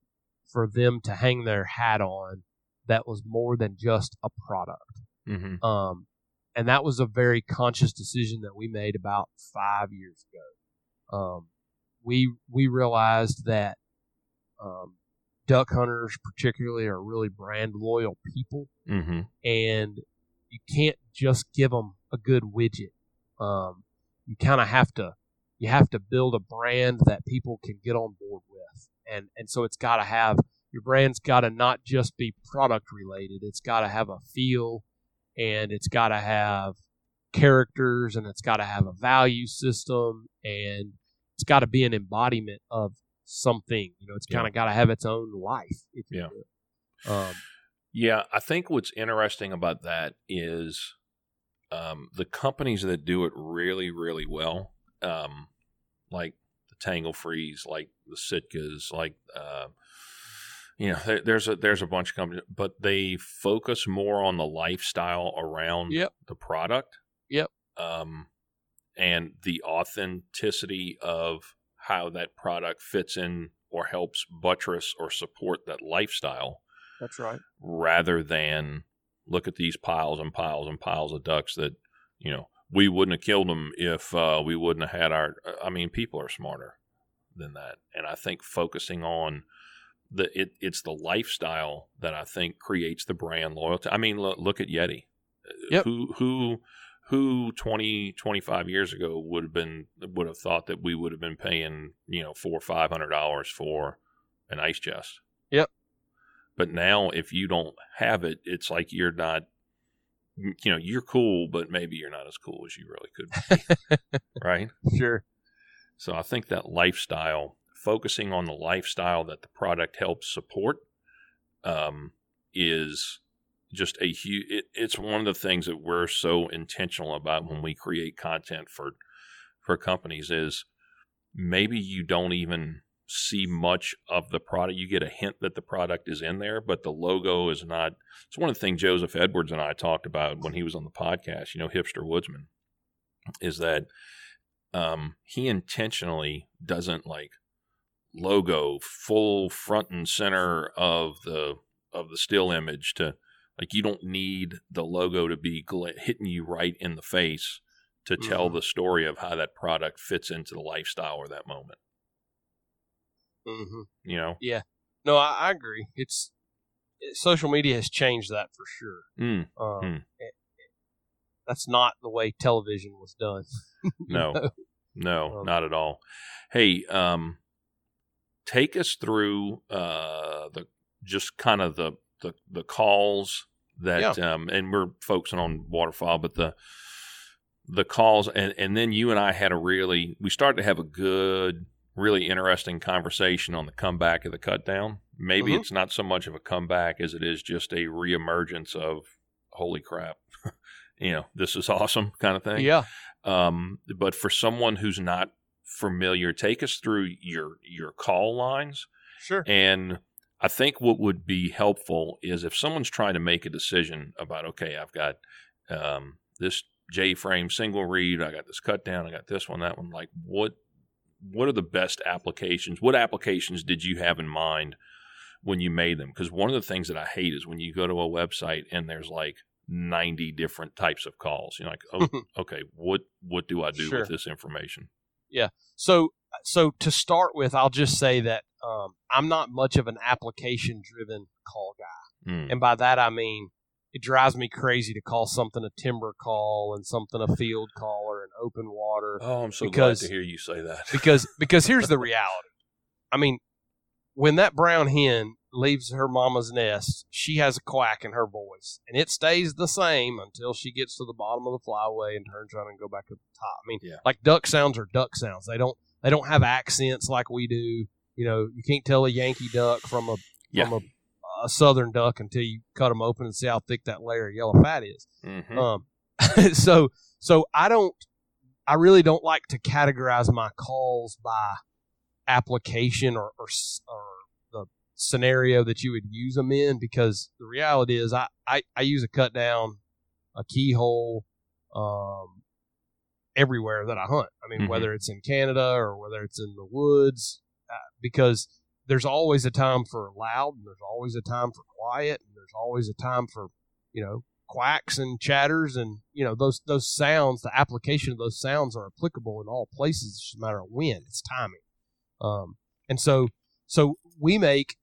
for them to hang their hat on that was more than just a product. Mhm. Um, and that was a very conscious decision that we made about five years ago. Um, we we realized that um, duck hunters, particularly, are really brand loyal people, Mhm. and you can't just give them a good widget. Um, you kind of have to you have to build a brand that people can get on board with, and and so it's got to have your brand's got to not just be product related. It's got to have a feel, and it's got to have characters, and it's got to have a value system, and it's got to be an embodiment of something. You know, it's kind of got to have its own life. If Yeah. Um, Yeah, I think what's interesting about that is um, the companies that do it really, really well, um, like the Tanglefrees, like the Sitkas, like uh, you know, there, there's a there's a bunch of companies, but they focus more on the lifestyle around Yep. the product. Yep. Um, and the authenticity of how that product fits in or helps buttress or support that lifestyle that's right. rather than look at these piles and piles and piles of ducks that you know we wouldn't have killed them if uh, we wouldn't have had our i mean people are smarter than that and i think focusing on the it, it's the lifestyle that i think creates the brand loyalty i mean look, look at yeti Uh, Yep. who who who 20 25 years ago would have been would have thought that we would have been paying you know four or five hundred dollars for an ice chest Yep. but now, if you don't have it, it's like you're not, you know, you're cool, but maybe you're not as cool as you really could be. right? Sure. So I think that lifestyle, focusing on the lifestyle that the product helps support, um, is just a huge, it, it's one of the things that we're so intentional about when we create content for, for companies is maybe you don't even see much of the product. You get a hint that the product is in there, but the logo is not. It's one of the things Joseph Edwards and I talked about when he was on the podcast. You know, hipster woodsman, is that um, he intentionally doesn't like logo full front and center of the of the still image to like you don't need the logo to be gl- hitting you right in the face to tell Mm-hmm. the story of how that product fits into the lifestyle or that moment. hmm You know, Yeah. No, I, I agree. It's it, social media has changed that for sure. mm, Um, Hmm. it- it- that's not the way television was done. No, no, Um, not at all. Hey, um, take us through uh, the just kind of the the, the calls that um, and we're focusing on waterfowl, but the the calls and and then you and I had a really we started to have a good, really interesting conversation on the comeback of the cut down. Maybe Mhm. it's not so much of a comeback as it is just a reemergence of holy crap, you know, this is awesome kind of thing. Yeah. Um, but for someone who's not familiar, take us through your your call lines. Sure. And I think what would be helpful is if someone's trying to make a decision about, okay, I've got um, this J frame single reed, I got this cut down, I got this one, that one. Like, what what are the best applications? What applications did you have in mind when you made them? Because one of the things that I hate is when you go to a website and there's like 90 different types of calls. You're like, oh, okay, what what do I do Sure. with this information? Yeah. So, so to start with, I'll just say that um, I'm not much of an application-driven call guy, Mm. and by that I mean it drives me crazy to call something a timber call and something a field call or an open water. Oh, I'm so Because- glad to hear you say that. because because here's the reality. I mean, when that brown hen leaves her mama's nest, she has a quack in her voice, and it stays the same until she gets to the bottom of the flyway and turns around and go back up the top. I mean, Yeah. like duck sounds are duck sounds. They don't they don't have accents like we do. You know, you can't tell a Yankee duck from a Yeah. from a, a southern duck until you cut them open and see how thick that layer of yellow fat is. Mhm. Um, so so I don't, I really don't like to categorize my calls by application or or, or the scenario that you would use them in because the reality is I I, I use a cut down, a keyhole, um, everywhere that I hunt. I mean Mhm. whether it's in Canada or whether it's in the woods, uh, because there's always a time for loud and there's always a time for quiet and there's always a time for you know quacks and chatters and you know those those sounds the application of those sounds are applicable in all places it's just a matter of when it's timing um and so so we make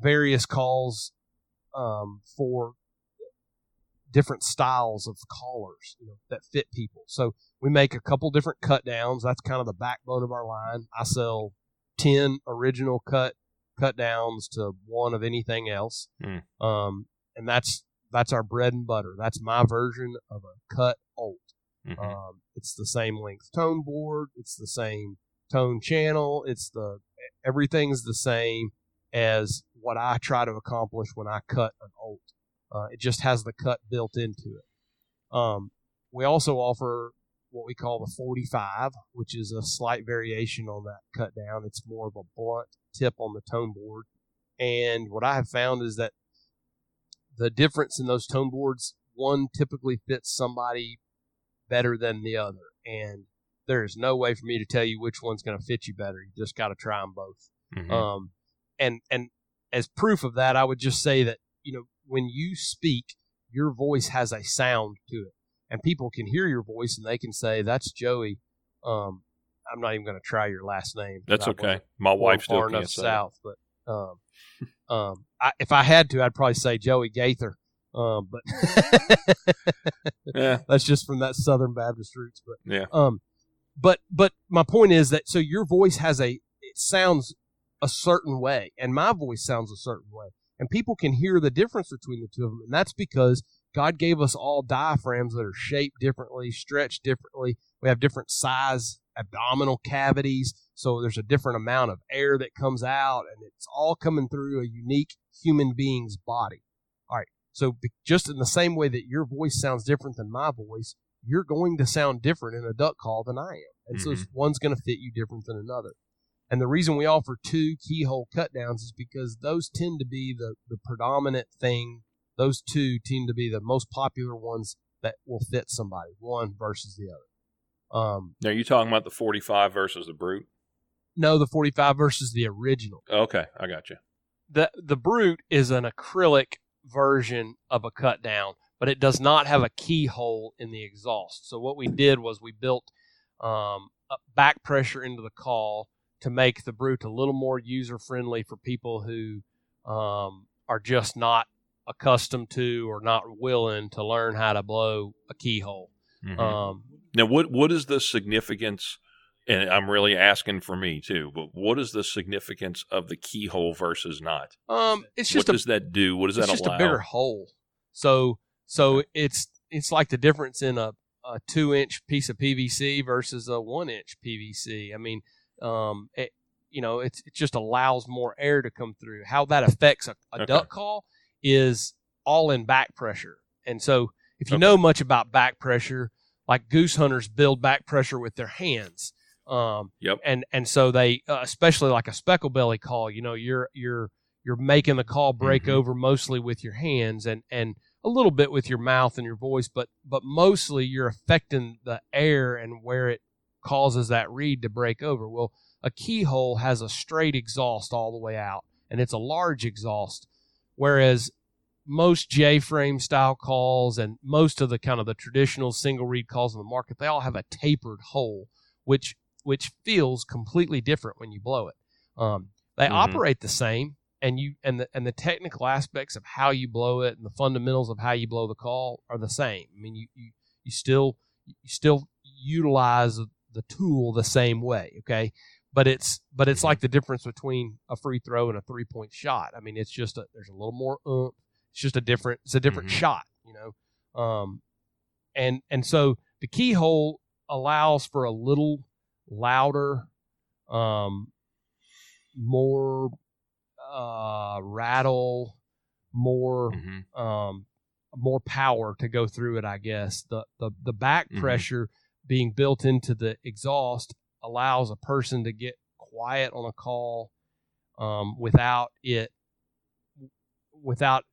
various calls um for different styles of collars you know, that fit people so we make a couple different cut downs that's kind of the backbone of our line i sell 10 original cut cut downs to one of anything else Hmm. um and that's that's our bread and butter. That's my version of a cut Olt. Mhm. Um, it's the same length tone board. It's the same tone channel. It's the everything's the same as what I try to accomplish when I cut an old. Uh, it just has the cut built into it. Um, we also offer what we call the 45, which is a slight variation on that cut down. It's more of a blunt tip on the tone board. And what I have found is that the difference in those tone boards, one typically fits somebody better than the other. And there is no way for me to tell you which one's going to fit you better. You just got to try them both. Mhm. Um, and and as proof of that, I would just say that you know when you speak, your voice has a sound to it, and people can hear your voice and they can say that's Joey. Um, I'm not even going to try your last name. That's okay. My wife still far enough it. south, but um, um, I, if I had to, I'd probably say Joey Gaither. Um, but Yeah. that's just from that Southern Baptist roots. But Yeah. um, but but my point is that so your voice has a it sounds a certain way, and my voice sounds a certain way, and people can hear the difference between the two of them, and that's because God gave us all diaphragms that are shaped differently, stretched differently. We have different size abdominal cavities, so there's a different amount of air that comes out, and it's all coming through a unique human being's body. All right, so just in the same way that your voice sounds different than my voice, you're going to sound different in a duck call than I am, and so Mhm. one's going to fit you different than another. And the reason we offer two keyhole cut downs is because those tend to be the, the predominant thing. Those two tend to be the most popular ones that will fit somebody, one versus the other. Um, Now, you talking about the 45 versus the Brute? no, the 45 versus the original. Okay, I got you. The the Brute is an acrylic version of a cut down, but it does not have a keyhole in the exhaust. So what we did was we built um, back pressure into the call to make the Brute a little more user friendly for people who um, are just not accustomed to or not willing to learn how to blow a keyhole. Mhm. Um, now, what what is the significance? And I'm really asking for me too, but what is the significance of the keyhole versus not? um, it's What just a does that do? What does it's that just allow? a bigger hole. So so it's it's like the difference in a, a two inch piece of PVC versus a one inch PVC. I mean, um, it you know it's it just allows more air to come through. How that affects a, a Okay. duck call is all in back pressure. And so if you Okay. know much about back pressure, like goose hunters build back pressure with their hands. Um, Yep. And and so they, uh, especially like a speckle belly call, you know, you're you're you're making the call break Mhm. over mostly with your hands and and a little bit with your mouth and your voice, but but mostly you're affecting the air and where it causes that reed to break over. Well, a keyhole has a straight exhaust all the way out, and it's a large exhaust, whereas most J-frame style calls and most of the kind of the traditional single reed calls in the market, they all have a tapered hole, which which feels completely different when you blow it. Um, they Mhm. operate the same, and you and the and the technical aspects of how you blow it and the fundamentals of how you blow the call are the same. I mean, you you, you still you still utilize the tool the same way, okay? But it's but it's like the difference between a free throw and a three point shot. I mean, it's just a there's a little more oomph. It's just a different it's a different Mhm. shot, you know. Um, and and so the keyhole allows for a little louder, um, more uh, rattle, more Mhm. um, more power to go through it. I guess the the the back Mhm. pressure being built into the exhaust allows a person to get quiet on a call um, without it without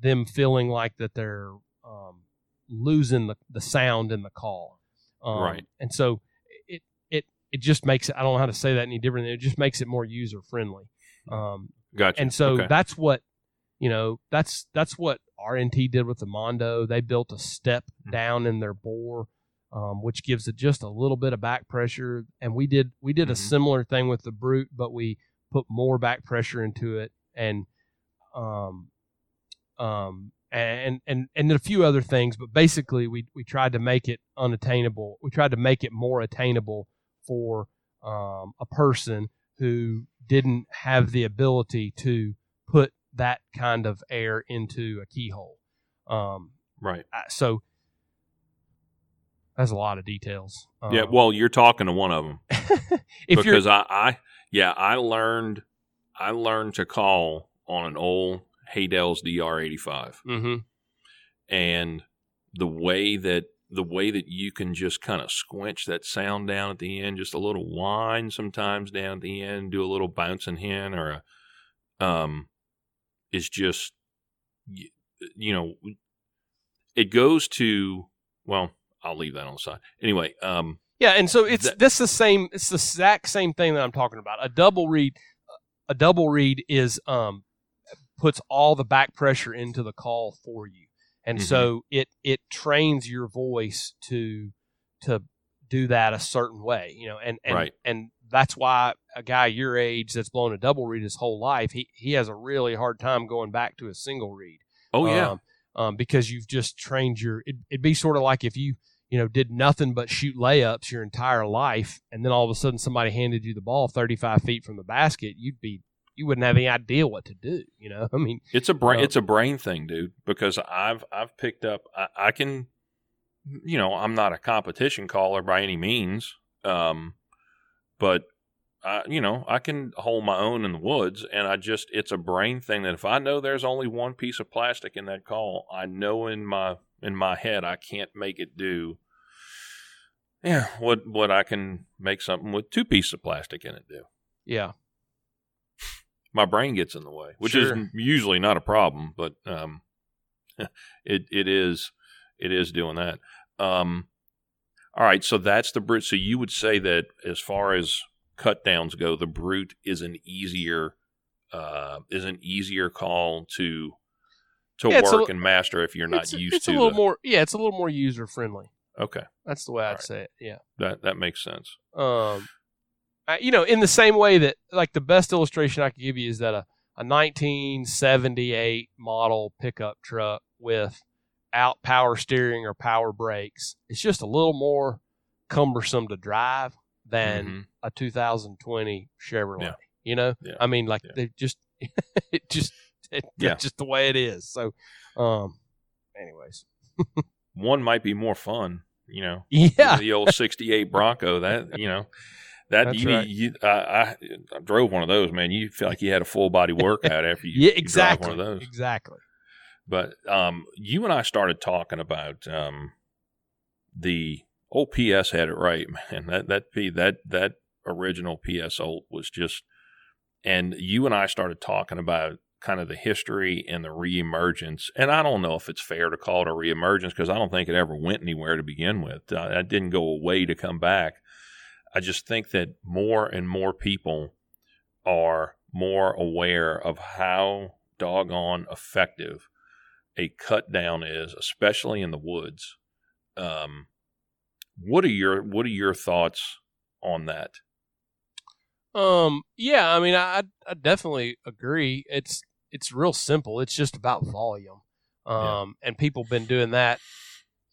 them feeling like that they're um, losing the, the sound in the call. Um, Right. And so it it it just makes it. I don't know how to say that any different. It just makes it more user friendly. Um, Gotcha. and so Okay. that's what you know that's that's what RNT did with the mondo they built a step Mhm. down in their bore um, which gives it just a little bit of back pressure and we did we did a Mhm. similar thing with the brute but we put more back pressure into it and um um and and and a few other things but basically we we tried to make it unattainable we tried to make it more attainable for um, a person who didn't have the ability to put that kind of air into a keyhole. Um, right. I- so that's a lot of details. Yeah. Um, Well, you're talking to one of them because I, I, yeah, I learned, I learned to call on an old Haydel's DR85, Mhm. and the way that the way that you can just kind of squinch that sound down at the end, just a little whine sometimes down at the end, do a little bouncing hen or a, um, is just, you know, it goes to well, I'll leave that on the side anyway. Um, Yeah, and so it's That- this the same. It's the exact same thing that I'm talking about. A double reed, a double reed is um puts all the back pressure into the call for you, and Mhm. so it it trains your voice to to do that a certain way, you know, and and Right. and that's why a guy your age that's blown a double reed his whole life, he he has a really hard time going back to a single reed oh yeah, um, um, because you've just trained your. It, it'd be sort of like if you you know did nothing but shoot layups your entire life, and then all of a sudden somebody handed you the ball thirty five feet from the basket, you'd be you wouldn't have any idea what to do. You know, I mean, It's a brain. Uh, it's a brain thing, dude. Because I've I've picked up. I, I can, you know, I'm not a competition caller by any means, um, but I, you know, I can hold my own in the woods, and I just it's a brain thing that if I know there's only one piece of plastic in that call, I know in my in my head I can't make it do. Yeah, what what I can make something with two pieces of plastic in it do. Yeah. My brain gets in the way, which Sure. is usually not a problem, but um, it it is it is doing that. Um, all right, so that's the brute. So you would say that as far as cut downs go, the brute is an easier uh, is an easier call to to Yeah, it's a work and master if you're not it's, used it's to a little the, more. Yeah, it's a little more user friendly. Okay, That's the way I'd right. say it. Yeah. that that makes sense. Um, I, you know, in the same way that like the best illustration I could give you is that a, a 1978 model pickup truck with out power steering or power brakes, it's just a little more cumbersome to drive than Mhm. a 2020 Chevrolet. Yeah. You know, Yeah. I mean, like Yeah. they just, it just, it, Yeah. that's just the way it is. So, um, anyways, One might be more fun, you know. yeah, the old '68 Bronco. That you know, that That's you, right. you I, I, I drove one of those. Man, you feel like you had a full body workout after you, yeah, you drive exactly, one of those. exactly. But um, you and I started talking about um, the old PS had it right, man. That that P that that original PS Olt was just, and you and I started talking about kind of the history and the reemergence. And I don't know if it's fair to call it a reemergence because I don't think it ever went anywhere to begin with. Uh, it didn't go away to come back. I just think that more and more people are more aware of how doggone effective a cut down is, especially in the woods. Um, what are your What are your thoughts on that? Um, yeah, I mean, I I definitely agree. It's it's real simple. It's just about volume. Um, and people been doing that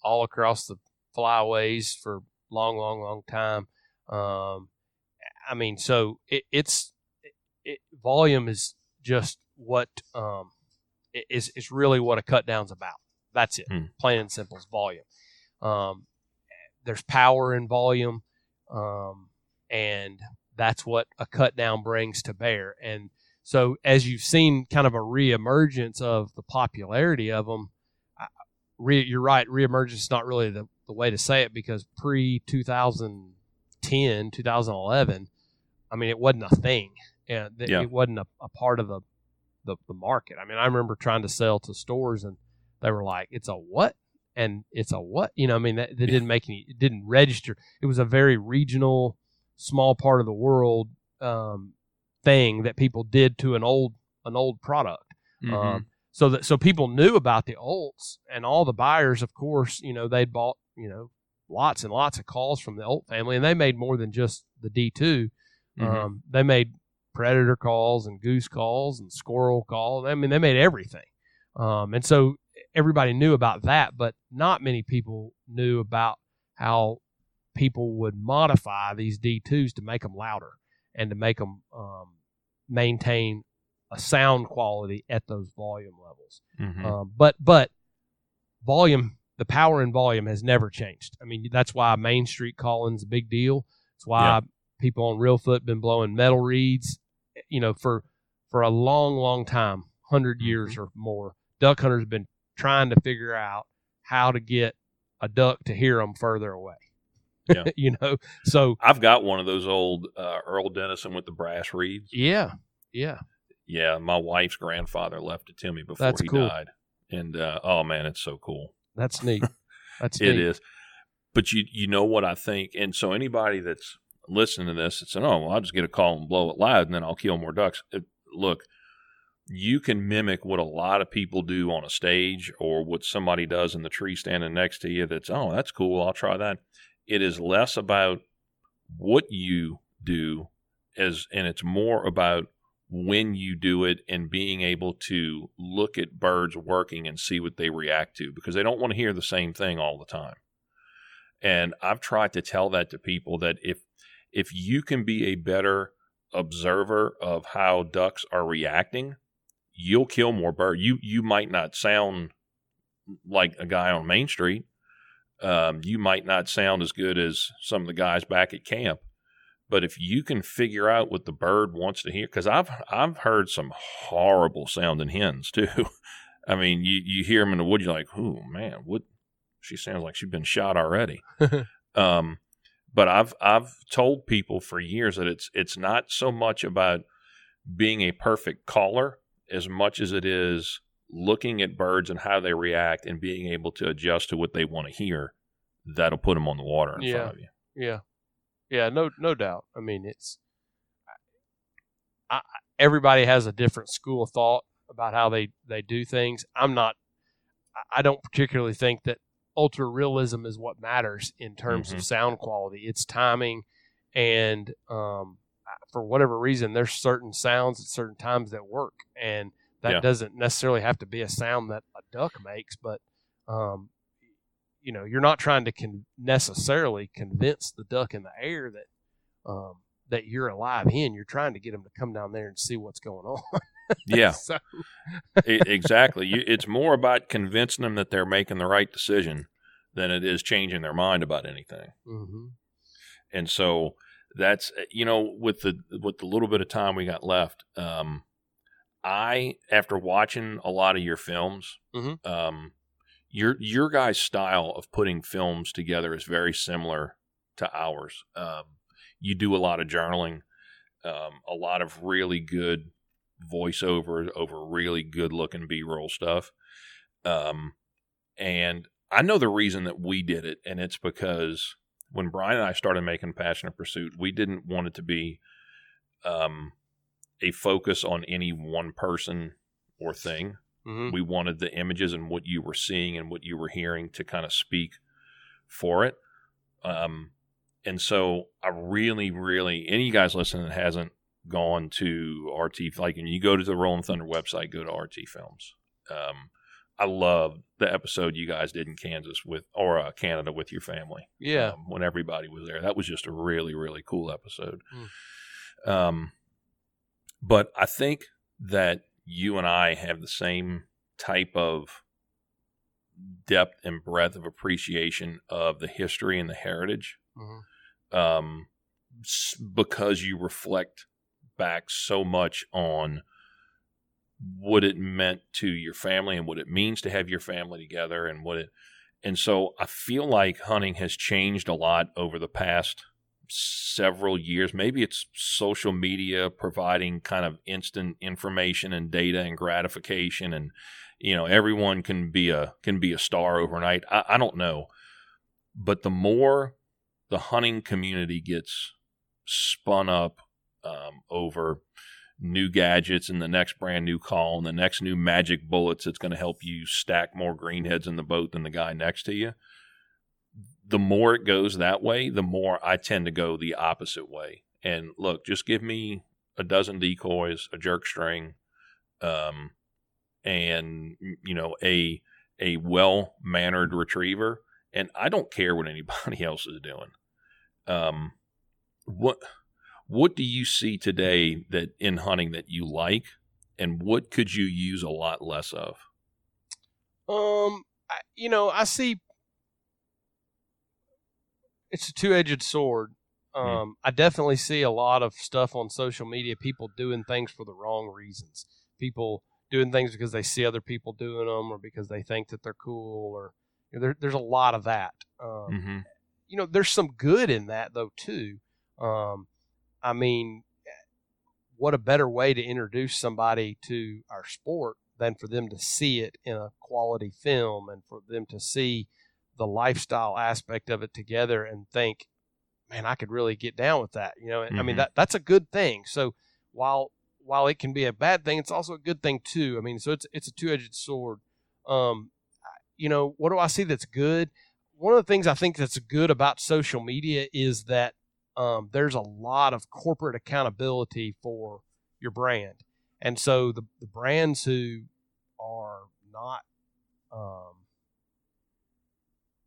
all across the flyways for long, long, long time. Um, I mean, so it, it's it, volume is just what um is is really what a cut down's about. That's it. Hmm. Plain and simple is volume. Um, there's power in volume, um, and that's what a cut down brings to bear. And so, as you've seen, kind of a reemergence of the popularity of them. Re, you're right. Reemergence is not really the, the way to say it because pre 2010, 2011, I mean, it wasn't a thing. Yeah, th- Yeah. it wasn't a, a part of the, the the market. I mean, I remember trying to sell to stores and they were like, "It's a what?" and it's a what? You know, I mean, that, that didn't make any. It didn't register. It was a very regional, small part of the world um, thing that people did to an old an old product. Mm-hmm. Um, so that so people knew about the Olts and all the buyers, of course, you know, they'd bought, you know, lots and lots of calls from the Olt family and they made more than just the D 2 Mhm. Um, they made predator calls and goose calls and squirrel calls. I mean, they made everything. Um, and so everybody knew about that, but not many people knew about how people would modify these D2s to make them louder and to make them um, maintain a sound quality at those volume levels. Mhm. Um, but but volume, the power in volume has never changed. I mean, that's why Main Street calling's a big deal. It's why Yeah. people on Reelfoot been blowing metal reeds, you know, for for a long, long time, 100 Mm-hmm. years or more. Duck hunters have been trying to figure out how to get a duck to hear them further away. Yeah. you know, so I've got one of those old uh, Earl Dennison with the brass reeds. yeah, yeah, Yeah, my wife's grandfather left it to me before That's he cool. died, and uh, oh man, it's so cool. that's neat. That's It neat. is. But you you know what I think, and so anybody that's listening to this and saying, "Oh, well, I'll just get a call and blow it loud, and then I'll kill more ducks." It, look, you can mimic what a lot of people do on a stage, or what somebody does in the tree standing next to you. That's oh, that's cool. I'll try that. It is less about what you do, as and it's more about when you do it and being able to look at birds working and see what they react to because they don't want to hear the same thing all the time. And I've tried to tell that to people that if if you can be a better observer of how ducks are reacting, you'll kill more birds. You you might not sound like a guy on Main Street. Um, you might not sound as good as some of the guys back at camp, but if you can figure out what the bird wants to hear, because I've I've heard some horrible sounding hens too. I mean, you you hear them in the woods, you're like, oh man, what? She sounds like she's been shot already. um, but I've I've told people for years that it's it's not so much about being a perfect caller as much as it is looking at birds and how they react and being able to adjust to what they want to hear. That'll put them on the water in Yeah. front of you. Yeah, yeah, no, no doubt. I mean, it's I, everybody has a different school of thought about how they they do things. I'm not. I- don't particularly think that ultra realism is what matters in terms Mhm. of sound quality. It's timing, and um, for whatever reason, there's certain sounds at certain times that work, and that Yeah. doesn't necessarily have to be a sound that a duck makes, but um, you know, you're not trying to con- necessarily convince the duck in the air that um, that you're a live hen. You're trying to get them to come down there and see what's going on. Yeah, So, e- exactly. You, it's more about convincing them that they're making the right decision than it is changing their mind about anything. mhm. And so that's you know with the with the little bit of time we got left, um, I after watching a lot of your films, Mhm. um, your your guys' style of putting films together is very similar to ours. Um, you do a lot of journaling, um, a lot of really good voiceover over really good looking B roll stuff. Um, and I know the reason that we did it, and it's because when Brian and I started making Passionate Pursuit, we didn't want it to be um, a focus on any one person or thing. Mhm. We wanted the images and what you were seeing and what you were hearing to kind of speak for it. Um, and so I really, really, any guys listening that hasn't gone to RT, like when you go to the Rolling Thunder website, go to RT Films. Um, I love the episode you guys did in Kansas with, or uh, Canada with your family Yeah. um, when everybody was there. That was just a really, really cool episode. Mm. Um, but I think that you and I have the same type of depth and breadth of appreciation of the history and the heritage Mhm. um, because you reflect back so much on what it meant to your family and what it means to have your family together and what it and so I feel like hunting has changed a lot over the past several years. Maybe it's social media providing kind of instant information and data and gratification and you know everyone can be a can be a star overnight. I, I don't know. But the more the hunting community gets spun up um, over new gadgets and the next brand new call and the next new magic bullets that's going to help you stack more greenheads in the boat than the guy next to you. The more it goes that way, the more I tend to go the opposite way. And look, just give me a dozen decoys, a jerk string, um, and you know a a well mannered retriever, and I don't care what anybody else is doing. Um, what what do you see today that in hunting that you like, and what could you use a lot less of? Um, I, you know, I see it's a two-edged sword. Um, I definitely see a lot of stuff on social media. People doing things for the wrong reasons. People doing things because they see other people doing them, or because they think that they're cool, or you know, there, there's a lot of that. Um, Mm-hmm. you know, there's some good in that though too. Um, I mean, what a better way to introduce somebody to our sport than for them to see it in a quality film and for them to see the lifestyle aspect of it together and think, man, I could really get down with that. You know, I mean Mhm. that that's a good thing. So while while it can be a bad thing, it's also a good thing too. I mean, so it's it's a two edged sword. Um, you know, what do I see that's good? One of the things I think that's good about social media is that um, there's a lot of corporate accountability for your brand, and so the the brands who are not um,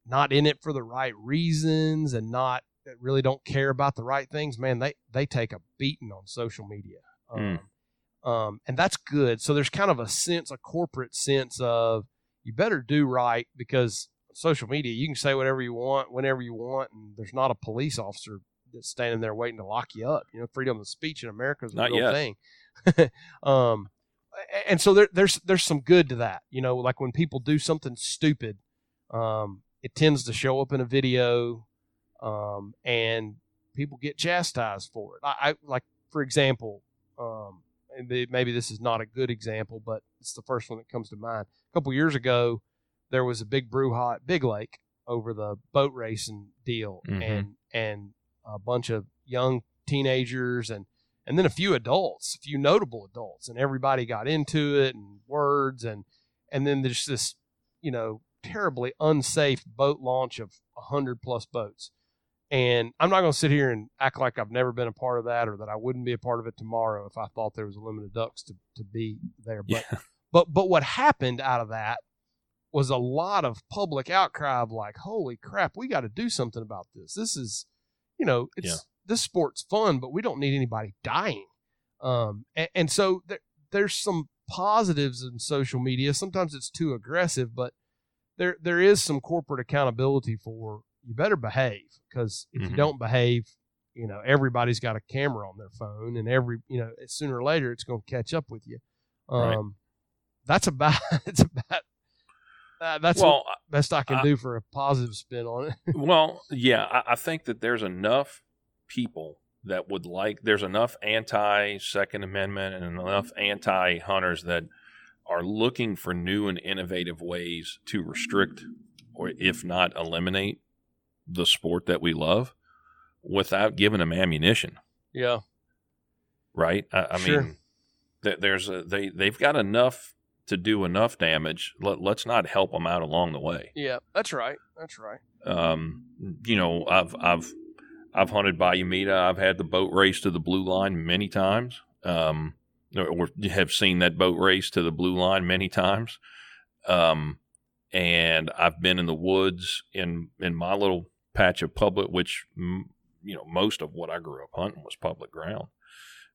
not in it for the right reasons and not that really don't care about the right things, man, they they take a beating on social media. Um, um, and that's good. So there's kind of a sense, a corporate sense of you better do right because social media, you can say whatever you want, whenever you want, and there's not a police officer that's standing there waiting to lock you up. You know, freedom of speech in America is a Not real yet. thing. um, and so there, there's there's some good to that. You know, like when people do something stupid, um, it tends to show up in a video. um, and people get chastised for it. I, I like, for example, um, maybe this is not a good example, but it's the first one that comes to mind. A couple years ago, there was a big brouhaha at Big Lake over the boat racing deal, Mhm. and and a bunch of young teenagers and and then a few adults, a few notable adults, and everybody got into it and words and and then there's this you know terribly unsafe boat launch of a hundred plus boats. And I'm not going to sit here and act like I've never been a part of that or that I wouldn't be a part of it tomorrow if I thought there was a limit of ducks to, to be there. But Yeah. but but what happened out of that was a lot of public outcry of like, holy crap, we got to do something about this. This is, you know, it's Yeah. this sport's fun, but we don't need anybody dying. Um, and, and so there, there's some positives in social media. Sometimes it's too aggressive, but there there is some corporate accountability for you better behave because if you Mhm. don't behave, you know everybody's got a camera on their phone, and every you know sooner or later it's going to catch up with you. Um, Right. that's about it's about uh, that's well, the best I can I- do for a positive spin on it. well, yeah, I, I think that there's enough people that would like. There's enough anti Second Amendment and enough anti hunters that are looking for new and innovative ways to restrict, or if not eliminate, the sport that we love, without giving them ammunition. yeah, Right? I, I Sure. mean, th- there's a, they they've got enough to do enough damage. Let, let's not help them out along the way. yeah, that's right, that's right. Um, you know, I've I've I've hunted Bayou Meto. I've had the boat race to the blue line many times. Um, or, have seen that boat race to the blue line many times. Um, and I've been in the woods in in my little patch of public, which you know most of what I grew up hunting was public ground,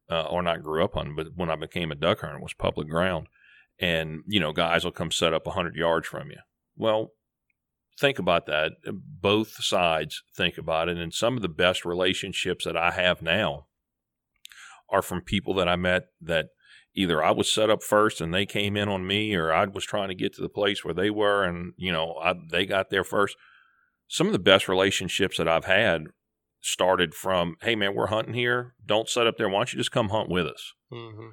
uh, or not grew up hunting, but when I became a duck hunter was public ground. And you know, guys will come set up hundred yards from you. Well, think about that. Both sides think about it. And some of the best relationships that I have now are from people that I met that either I was set up first and they came in on me, or I was trying to get to the place where they were and, you know, I, they got there first. Some of the best relationships that I've had started from, hey, man, we're hunting here. Don't set up there. Why don't you just come hunt with us? hmm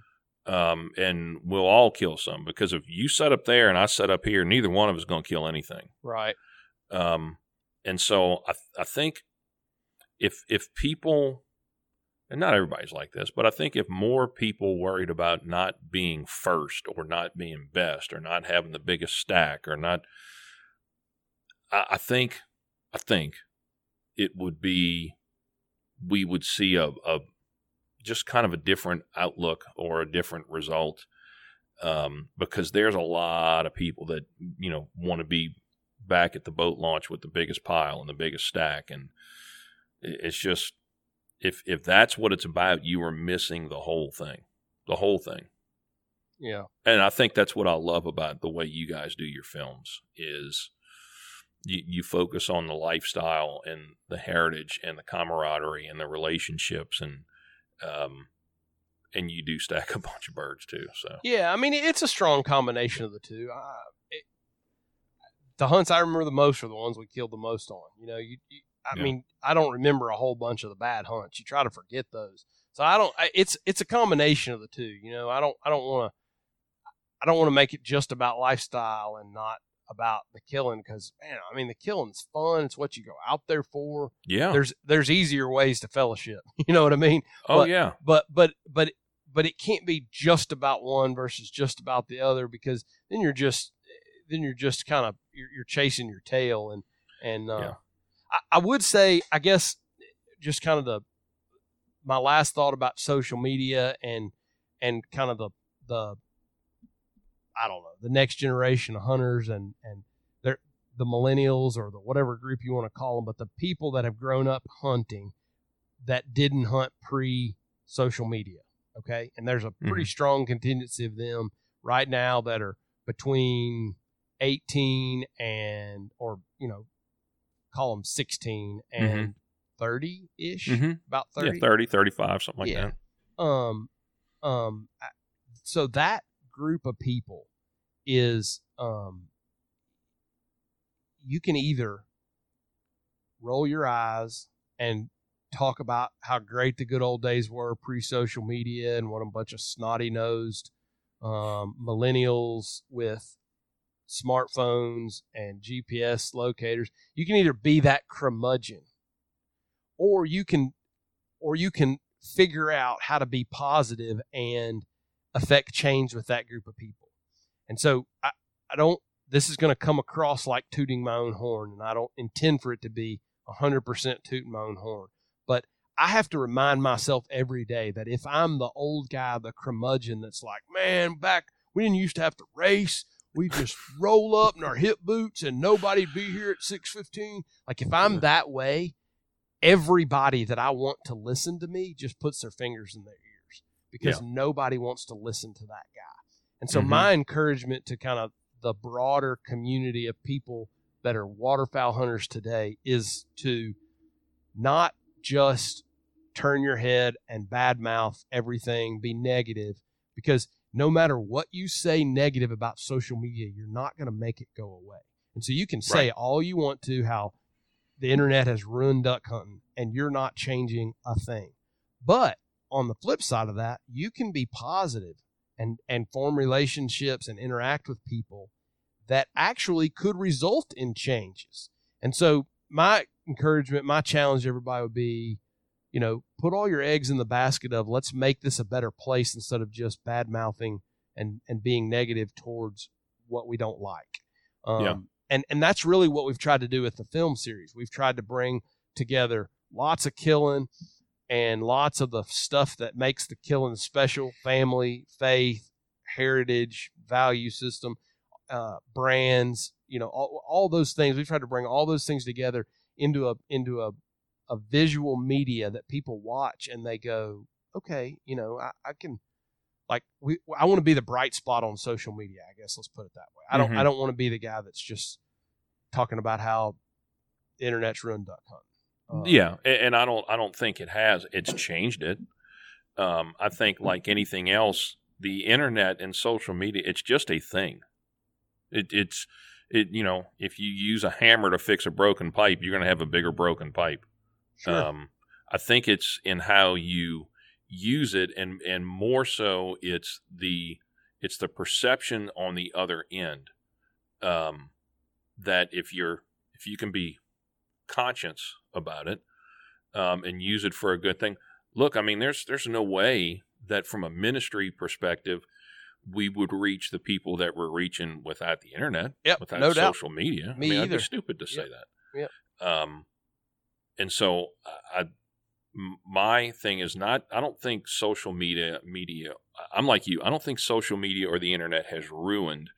Um, and we'll all kill some because if you set up there and I set up here, neither one of us is going to kill anything. Right. Um, and so I, I think if if people, and not everybody's like this, but I think if more people worried about not being first or not being best or not having the biggest stack or not, I, I think I think it would be we would see a, a just kind of a different outlook or a different result um, because there's a lot of people that you know want to be back at the boat launch with the biggest pile and the biggest stack and it's just if if that's what it's about you are missing the whole thing the whole thing Yeah. and I think that's what I love about the way you guys do your films is you, you focus on the lifestyle and the heritage and the camaraderie and the relationships and um and you do stack a bunch of birds too so Yeah, I mean it's a strong combination of the two. I, it, the hunts I remember the most are the ones we killed the most on. You know, you, you I Yeah. mean I don't remember a whole bunch of the bad hunts. You try to forget those. So I don't. It's it's a combination of the two. You know, I don't I don't want to I don't want to make it just about lifestyle and not about the killing because man, I mean the killing's fun. It's what you go out there for. yeah There's there's easier ways to fellowship. You know what I mean? oh but- yeah but but but but it can't be just about one versus just about the other because then you're just then you're just kind of you're, you're chasing your tail and and uh, Yeah. I, would say I guess just kind of the my last thought about social media and and kind of the the I don't know the next generation of hunters and and they're the millennials or the whatever group you want to call them, but the people that have grown up hunting that didn't hunt pre social media. Okay. And there's a pretty mm-hmm. strong contingency of them right now that are between 18 and, or, you know, call them 16 and 30 ish, hmm about yeah 30. 30 35 something like Yeah. that Um, um, I- so that group of people is, um, you can either roll your eyes and talk about how great the good old days were pre-social media and what a bunch of snotty-nosed um, millennials with smartphones and GPS locators. You can either be that curmudgeon, or you can, or you can figure out how to be positive and affect change with that group of people. And so I, I don't. This is going to come across like tooting my own horn, and I don't intend for it to be 100% tooting my own horn. But I have to remind myself every day that if I'm the old guy, the curmudgeon that's like, man, back we didn't used to have to race. We just roll up in our hip boots and nobody'd be here at 6:15. Like if I'm that way, everybody that I want to listen to me just puts their fingers in their ears because Yeah. nobody wants to listen to that guy. And so Mhm. my encouragement to kind of the broader community of people that are waterfowl hunters today is to not just turn your head and badmouth everything, be negative, because no matter what you say negative about social media, you're not going to make it go away. And so you can say Right. all you want to how the internet has ruined duck hunting, and you're not changing a thing. But on the flip side of that, you can be positive and and form relationships and interact with people that actually could result in changes. And so my encouragement, my challenge to everybody would be, you know, put all your eggs in the basket of let's make this a better place instead of just bad mouthing and and being negative towards what we don't like. Um, Yeah. And and that's really what we've tried to do with the film series. We've tried to bring together lots of killing and lots of the stuff that makes the killing special family faith heritage value system uh, brands you know all, all those things we've tried to bring all those things together into a into a, a visual media that people watch and they go okay you know i, I can like we i want to be the bright spot on social media i guess let's put it that way i don't Mhm. i don't want to be the guy that's just talking about how the internet's ruined duck hunting Uh, yeah, a- and I don't I don't think it has. It's changed it. Um, I think like anything else, the internet and social media, it's just a thing. It, it's it you know if you use a hammer to fix a broken pipe, you're going to have a bigger broken pipe. Sure. Um, I think it's in how you use it, and and more so, it's the it's the perception on the other end. Um, that if you're if you can be conscious about it, um, and use it for a good thing. Look, I mean, there's there's no way that from a ministry perspective we would reach the people that we're reaching without the internet, Yep, without no doubt. social media. Me I mean, I'd either. be stupid to say Yep. that. Yep. Um, and so I, m- my thing is not. I don't think social media media. I'm like you. I don't think social media or the internet has ruined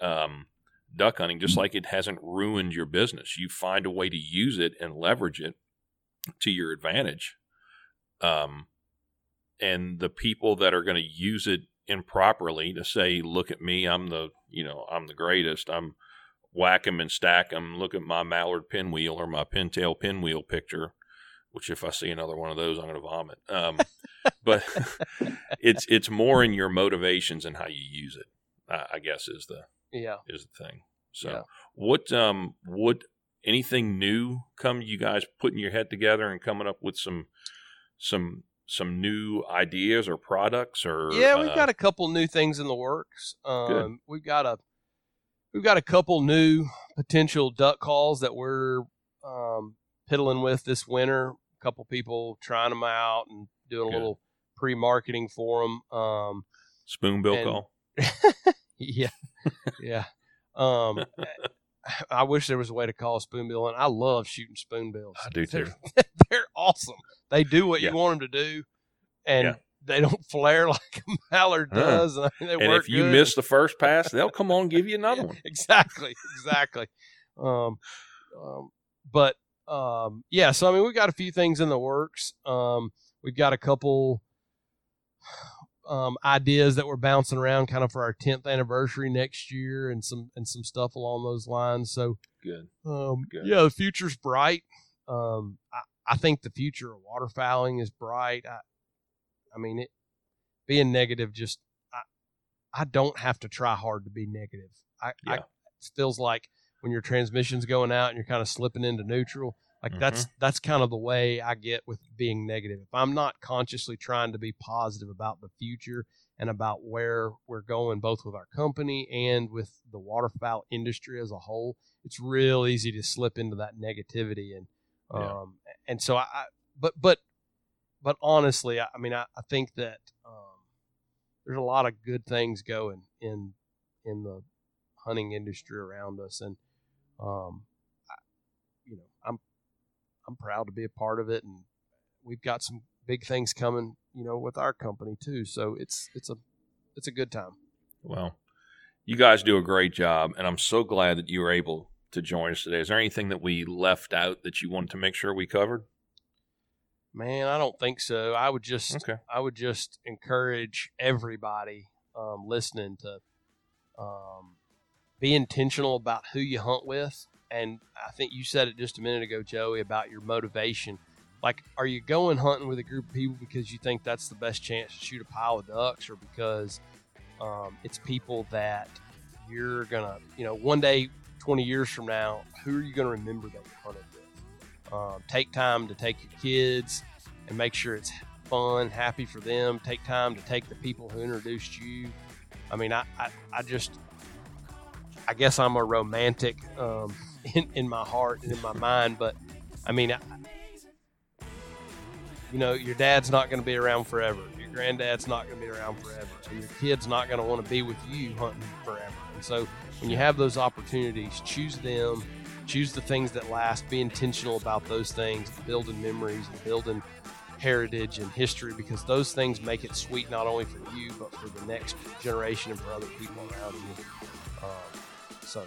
um, duck hunting, just like it hasn't ruined your business. You find a way to use it and leverage it to your advantage. Um, and the people that are going to use it improperly to say, "Look at me, I'm the you know I'm the greatest. I'm whack 'em and stack them. Look at my mallard pinwheel or my pintail pinwheel picture." Which, if I see another one of those, I'm going to vomit. Um, but it's it's more in your motivations and how you use it. I, I guess is the yeah is the thing. So, Yeah. what um would anything new come? You guys putting your head together and coming up with some some some new ideas or products or Yeah, we've uh, got a couple new things in the works. Um, we've got a we've got a couple new potential duck calls that we're um, piddling with this winter. A couple people trying them out and doing Good. a little pre-marketing for them. Um, spoonbill and- call. yeah, yeah. Um, I wish there was a way to call a spoonbill, and I love shooting spoonbills. I do too. They're, they're awesome. They do what Yeah. you want them to do, and Yeah. They don't flare like a mallard Uh. does. And they And work if you good. miss the first pass, they'll come on and give you another Yeah, one. exactly, exactly. um, um, but um, yeah, so I mean, we've got a few things in the works. Um, we've got a couple um, ideas that we're bouncing around, kind of for our 10th anniversary next year, and some and some stuff along those lines. So Good. um, Good. yeah, the future's bright. Um, I, I think the future of waterfowling is bright. I, I mean, it being negative just I, I don't have to try hard to be negative. I, I Yeah. it feels like when your transmission's going out and you're kind of slipping into neutral, Like that's that's kind of the way I get with being negative. If I'm not consciously trying to be positive about the future and about where we're going, both with our company and with the waterfowl industry as a whole, it's real easy to slip into that negativity. And um, Yeah. and so I, I, but but but honestly, I, I mean, I, I think that um, there's a lot of good things going in in the hunting industry around us, and um, I, you know, I'm I'm proud to be a part of it, and we've got some big things coming, you know, with our company too. So it's it's a it's a good time. Well, you guys do a great job, and I'm so glad that you were able to join us today. Is there anything that we left out that you wanted to make sure we covered? Man, I don't think so. I would just Okay. I would just encourage everybody um, listening to um, be intentional about who you hunt with. And I think you said it just a minute ago, Joey, about your motivation. Like, are you going hunting with a group of people because you think that's the best chance to shoot a pile of ducks, or because um, it's people that you're gonna, you know, one day, 20 years from now, who are you gonna remember that you hunted Um, take time to take your kids and make sure it's fun, happy for them. Take time to take the people who introduced you. I mean, I, I, I just, I guess I'm a romantic um, in, in my heart and in my mind, but I mean, I, you know, your dad's not going to be around forever. Your granddad's not going to be around forever. And your kid's not going to want to be with you hunting forever. And so when you have those opportunities, choose them, choose the things that last, be intentional about those things, building memories and building heritage and history because those things make it sweet not only for you but for the next generation and for other people around you. Um, so,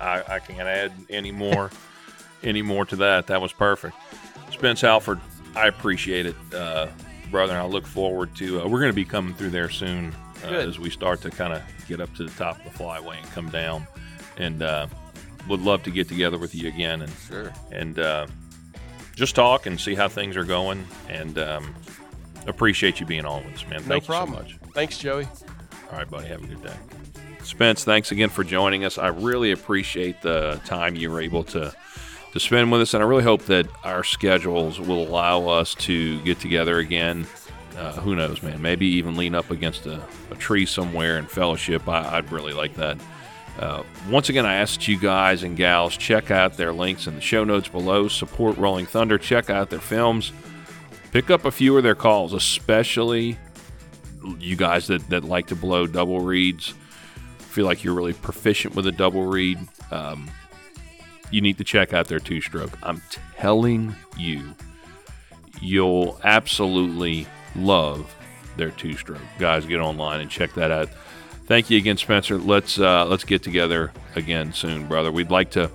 I, I can't add any more, any more to that. That was perfect. Spence Alford, I appreciate it, uh, brother. And I look forward to. Uh, we're going to be coming through there soon uh, as we start to kind of get up to the top of the flyway and come down. And uh, would love to get together with you again and sure. and uh, just talk and see how things are going. And um, appreciate you being on with us, man. No Thank problem. you so much. Thanks, Joey. All right, buddy. Have a good day. Spence, thanks again for joining us. I really appreciate the time you were able to to spend with us, and I really hope that our schedules will allow us to get together again. Uh, who knows, man? Maybe even lean up against a, a tree somewhere and fellowship. I, I'd really like that. Uh, once again, I asked you guys and gals check out their links in the show notes below. Support Rolling Thunder. Check out their films. Pick up a few of their calls, especially you guys that, that like to blow double reeds, feel like you're really proficient with a double reed, um, you need to check out their two stroke. I'm telling you, you'll absolutely love their two stroke. Guys, get online and check that out. Thank you again, Spencer. Let's uh, let's get together again soon, brother. We'd like to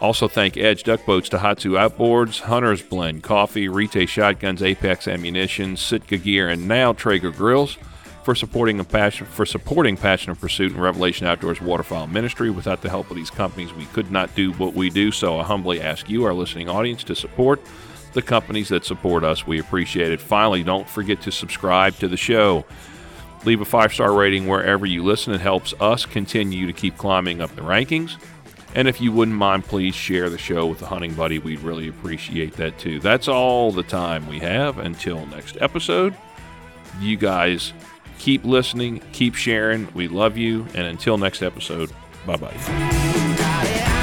also thank Edge Duck Boats, Tohatsu Outboards, Hunter's Blend Coffee, Rite Shotguns, Apex Ammunition, Sitka Gear, and now Traeger Grills for supporting a passion for supporting Passion of Pursuit and Revelation Outdoors Waterfowl Ministry. Without the help of these companies, we could not do what we do. So I humbly ask you, our listening audience, to support the companies that support us. We appreciate it. Finally, don't forget to subscribe to the show. Leave a five star rating wherever you listen. It helps us continue to keep climbing up the rankings. And if you wouldn't mind, please share the show with a hunting buddy. We'd really appreciate that too. That's all the time we have until next episode. You guys keep listening, keep sharing. We love you. And until next episode, bye bye.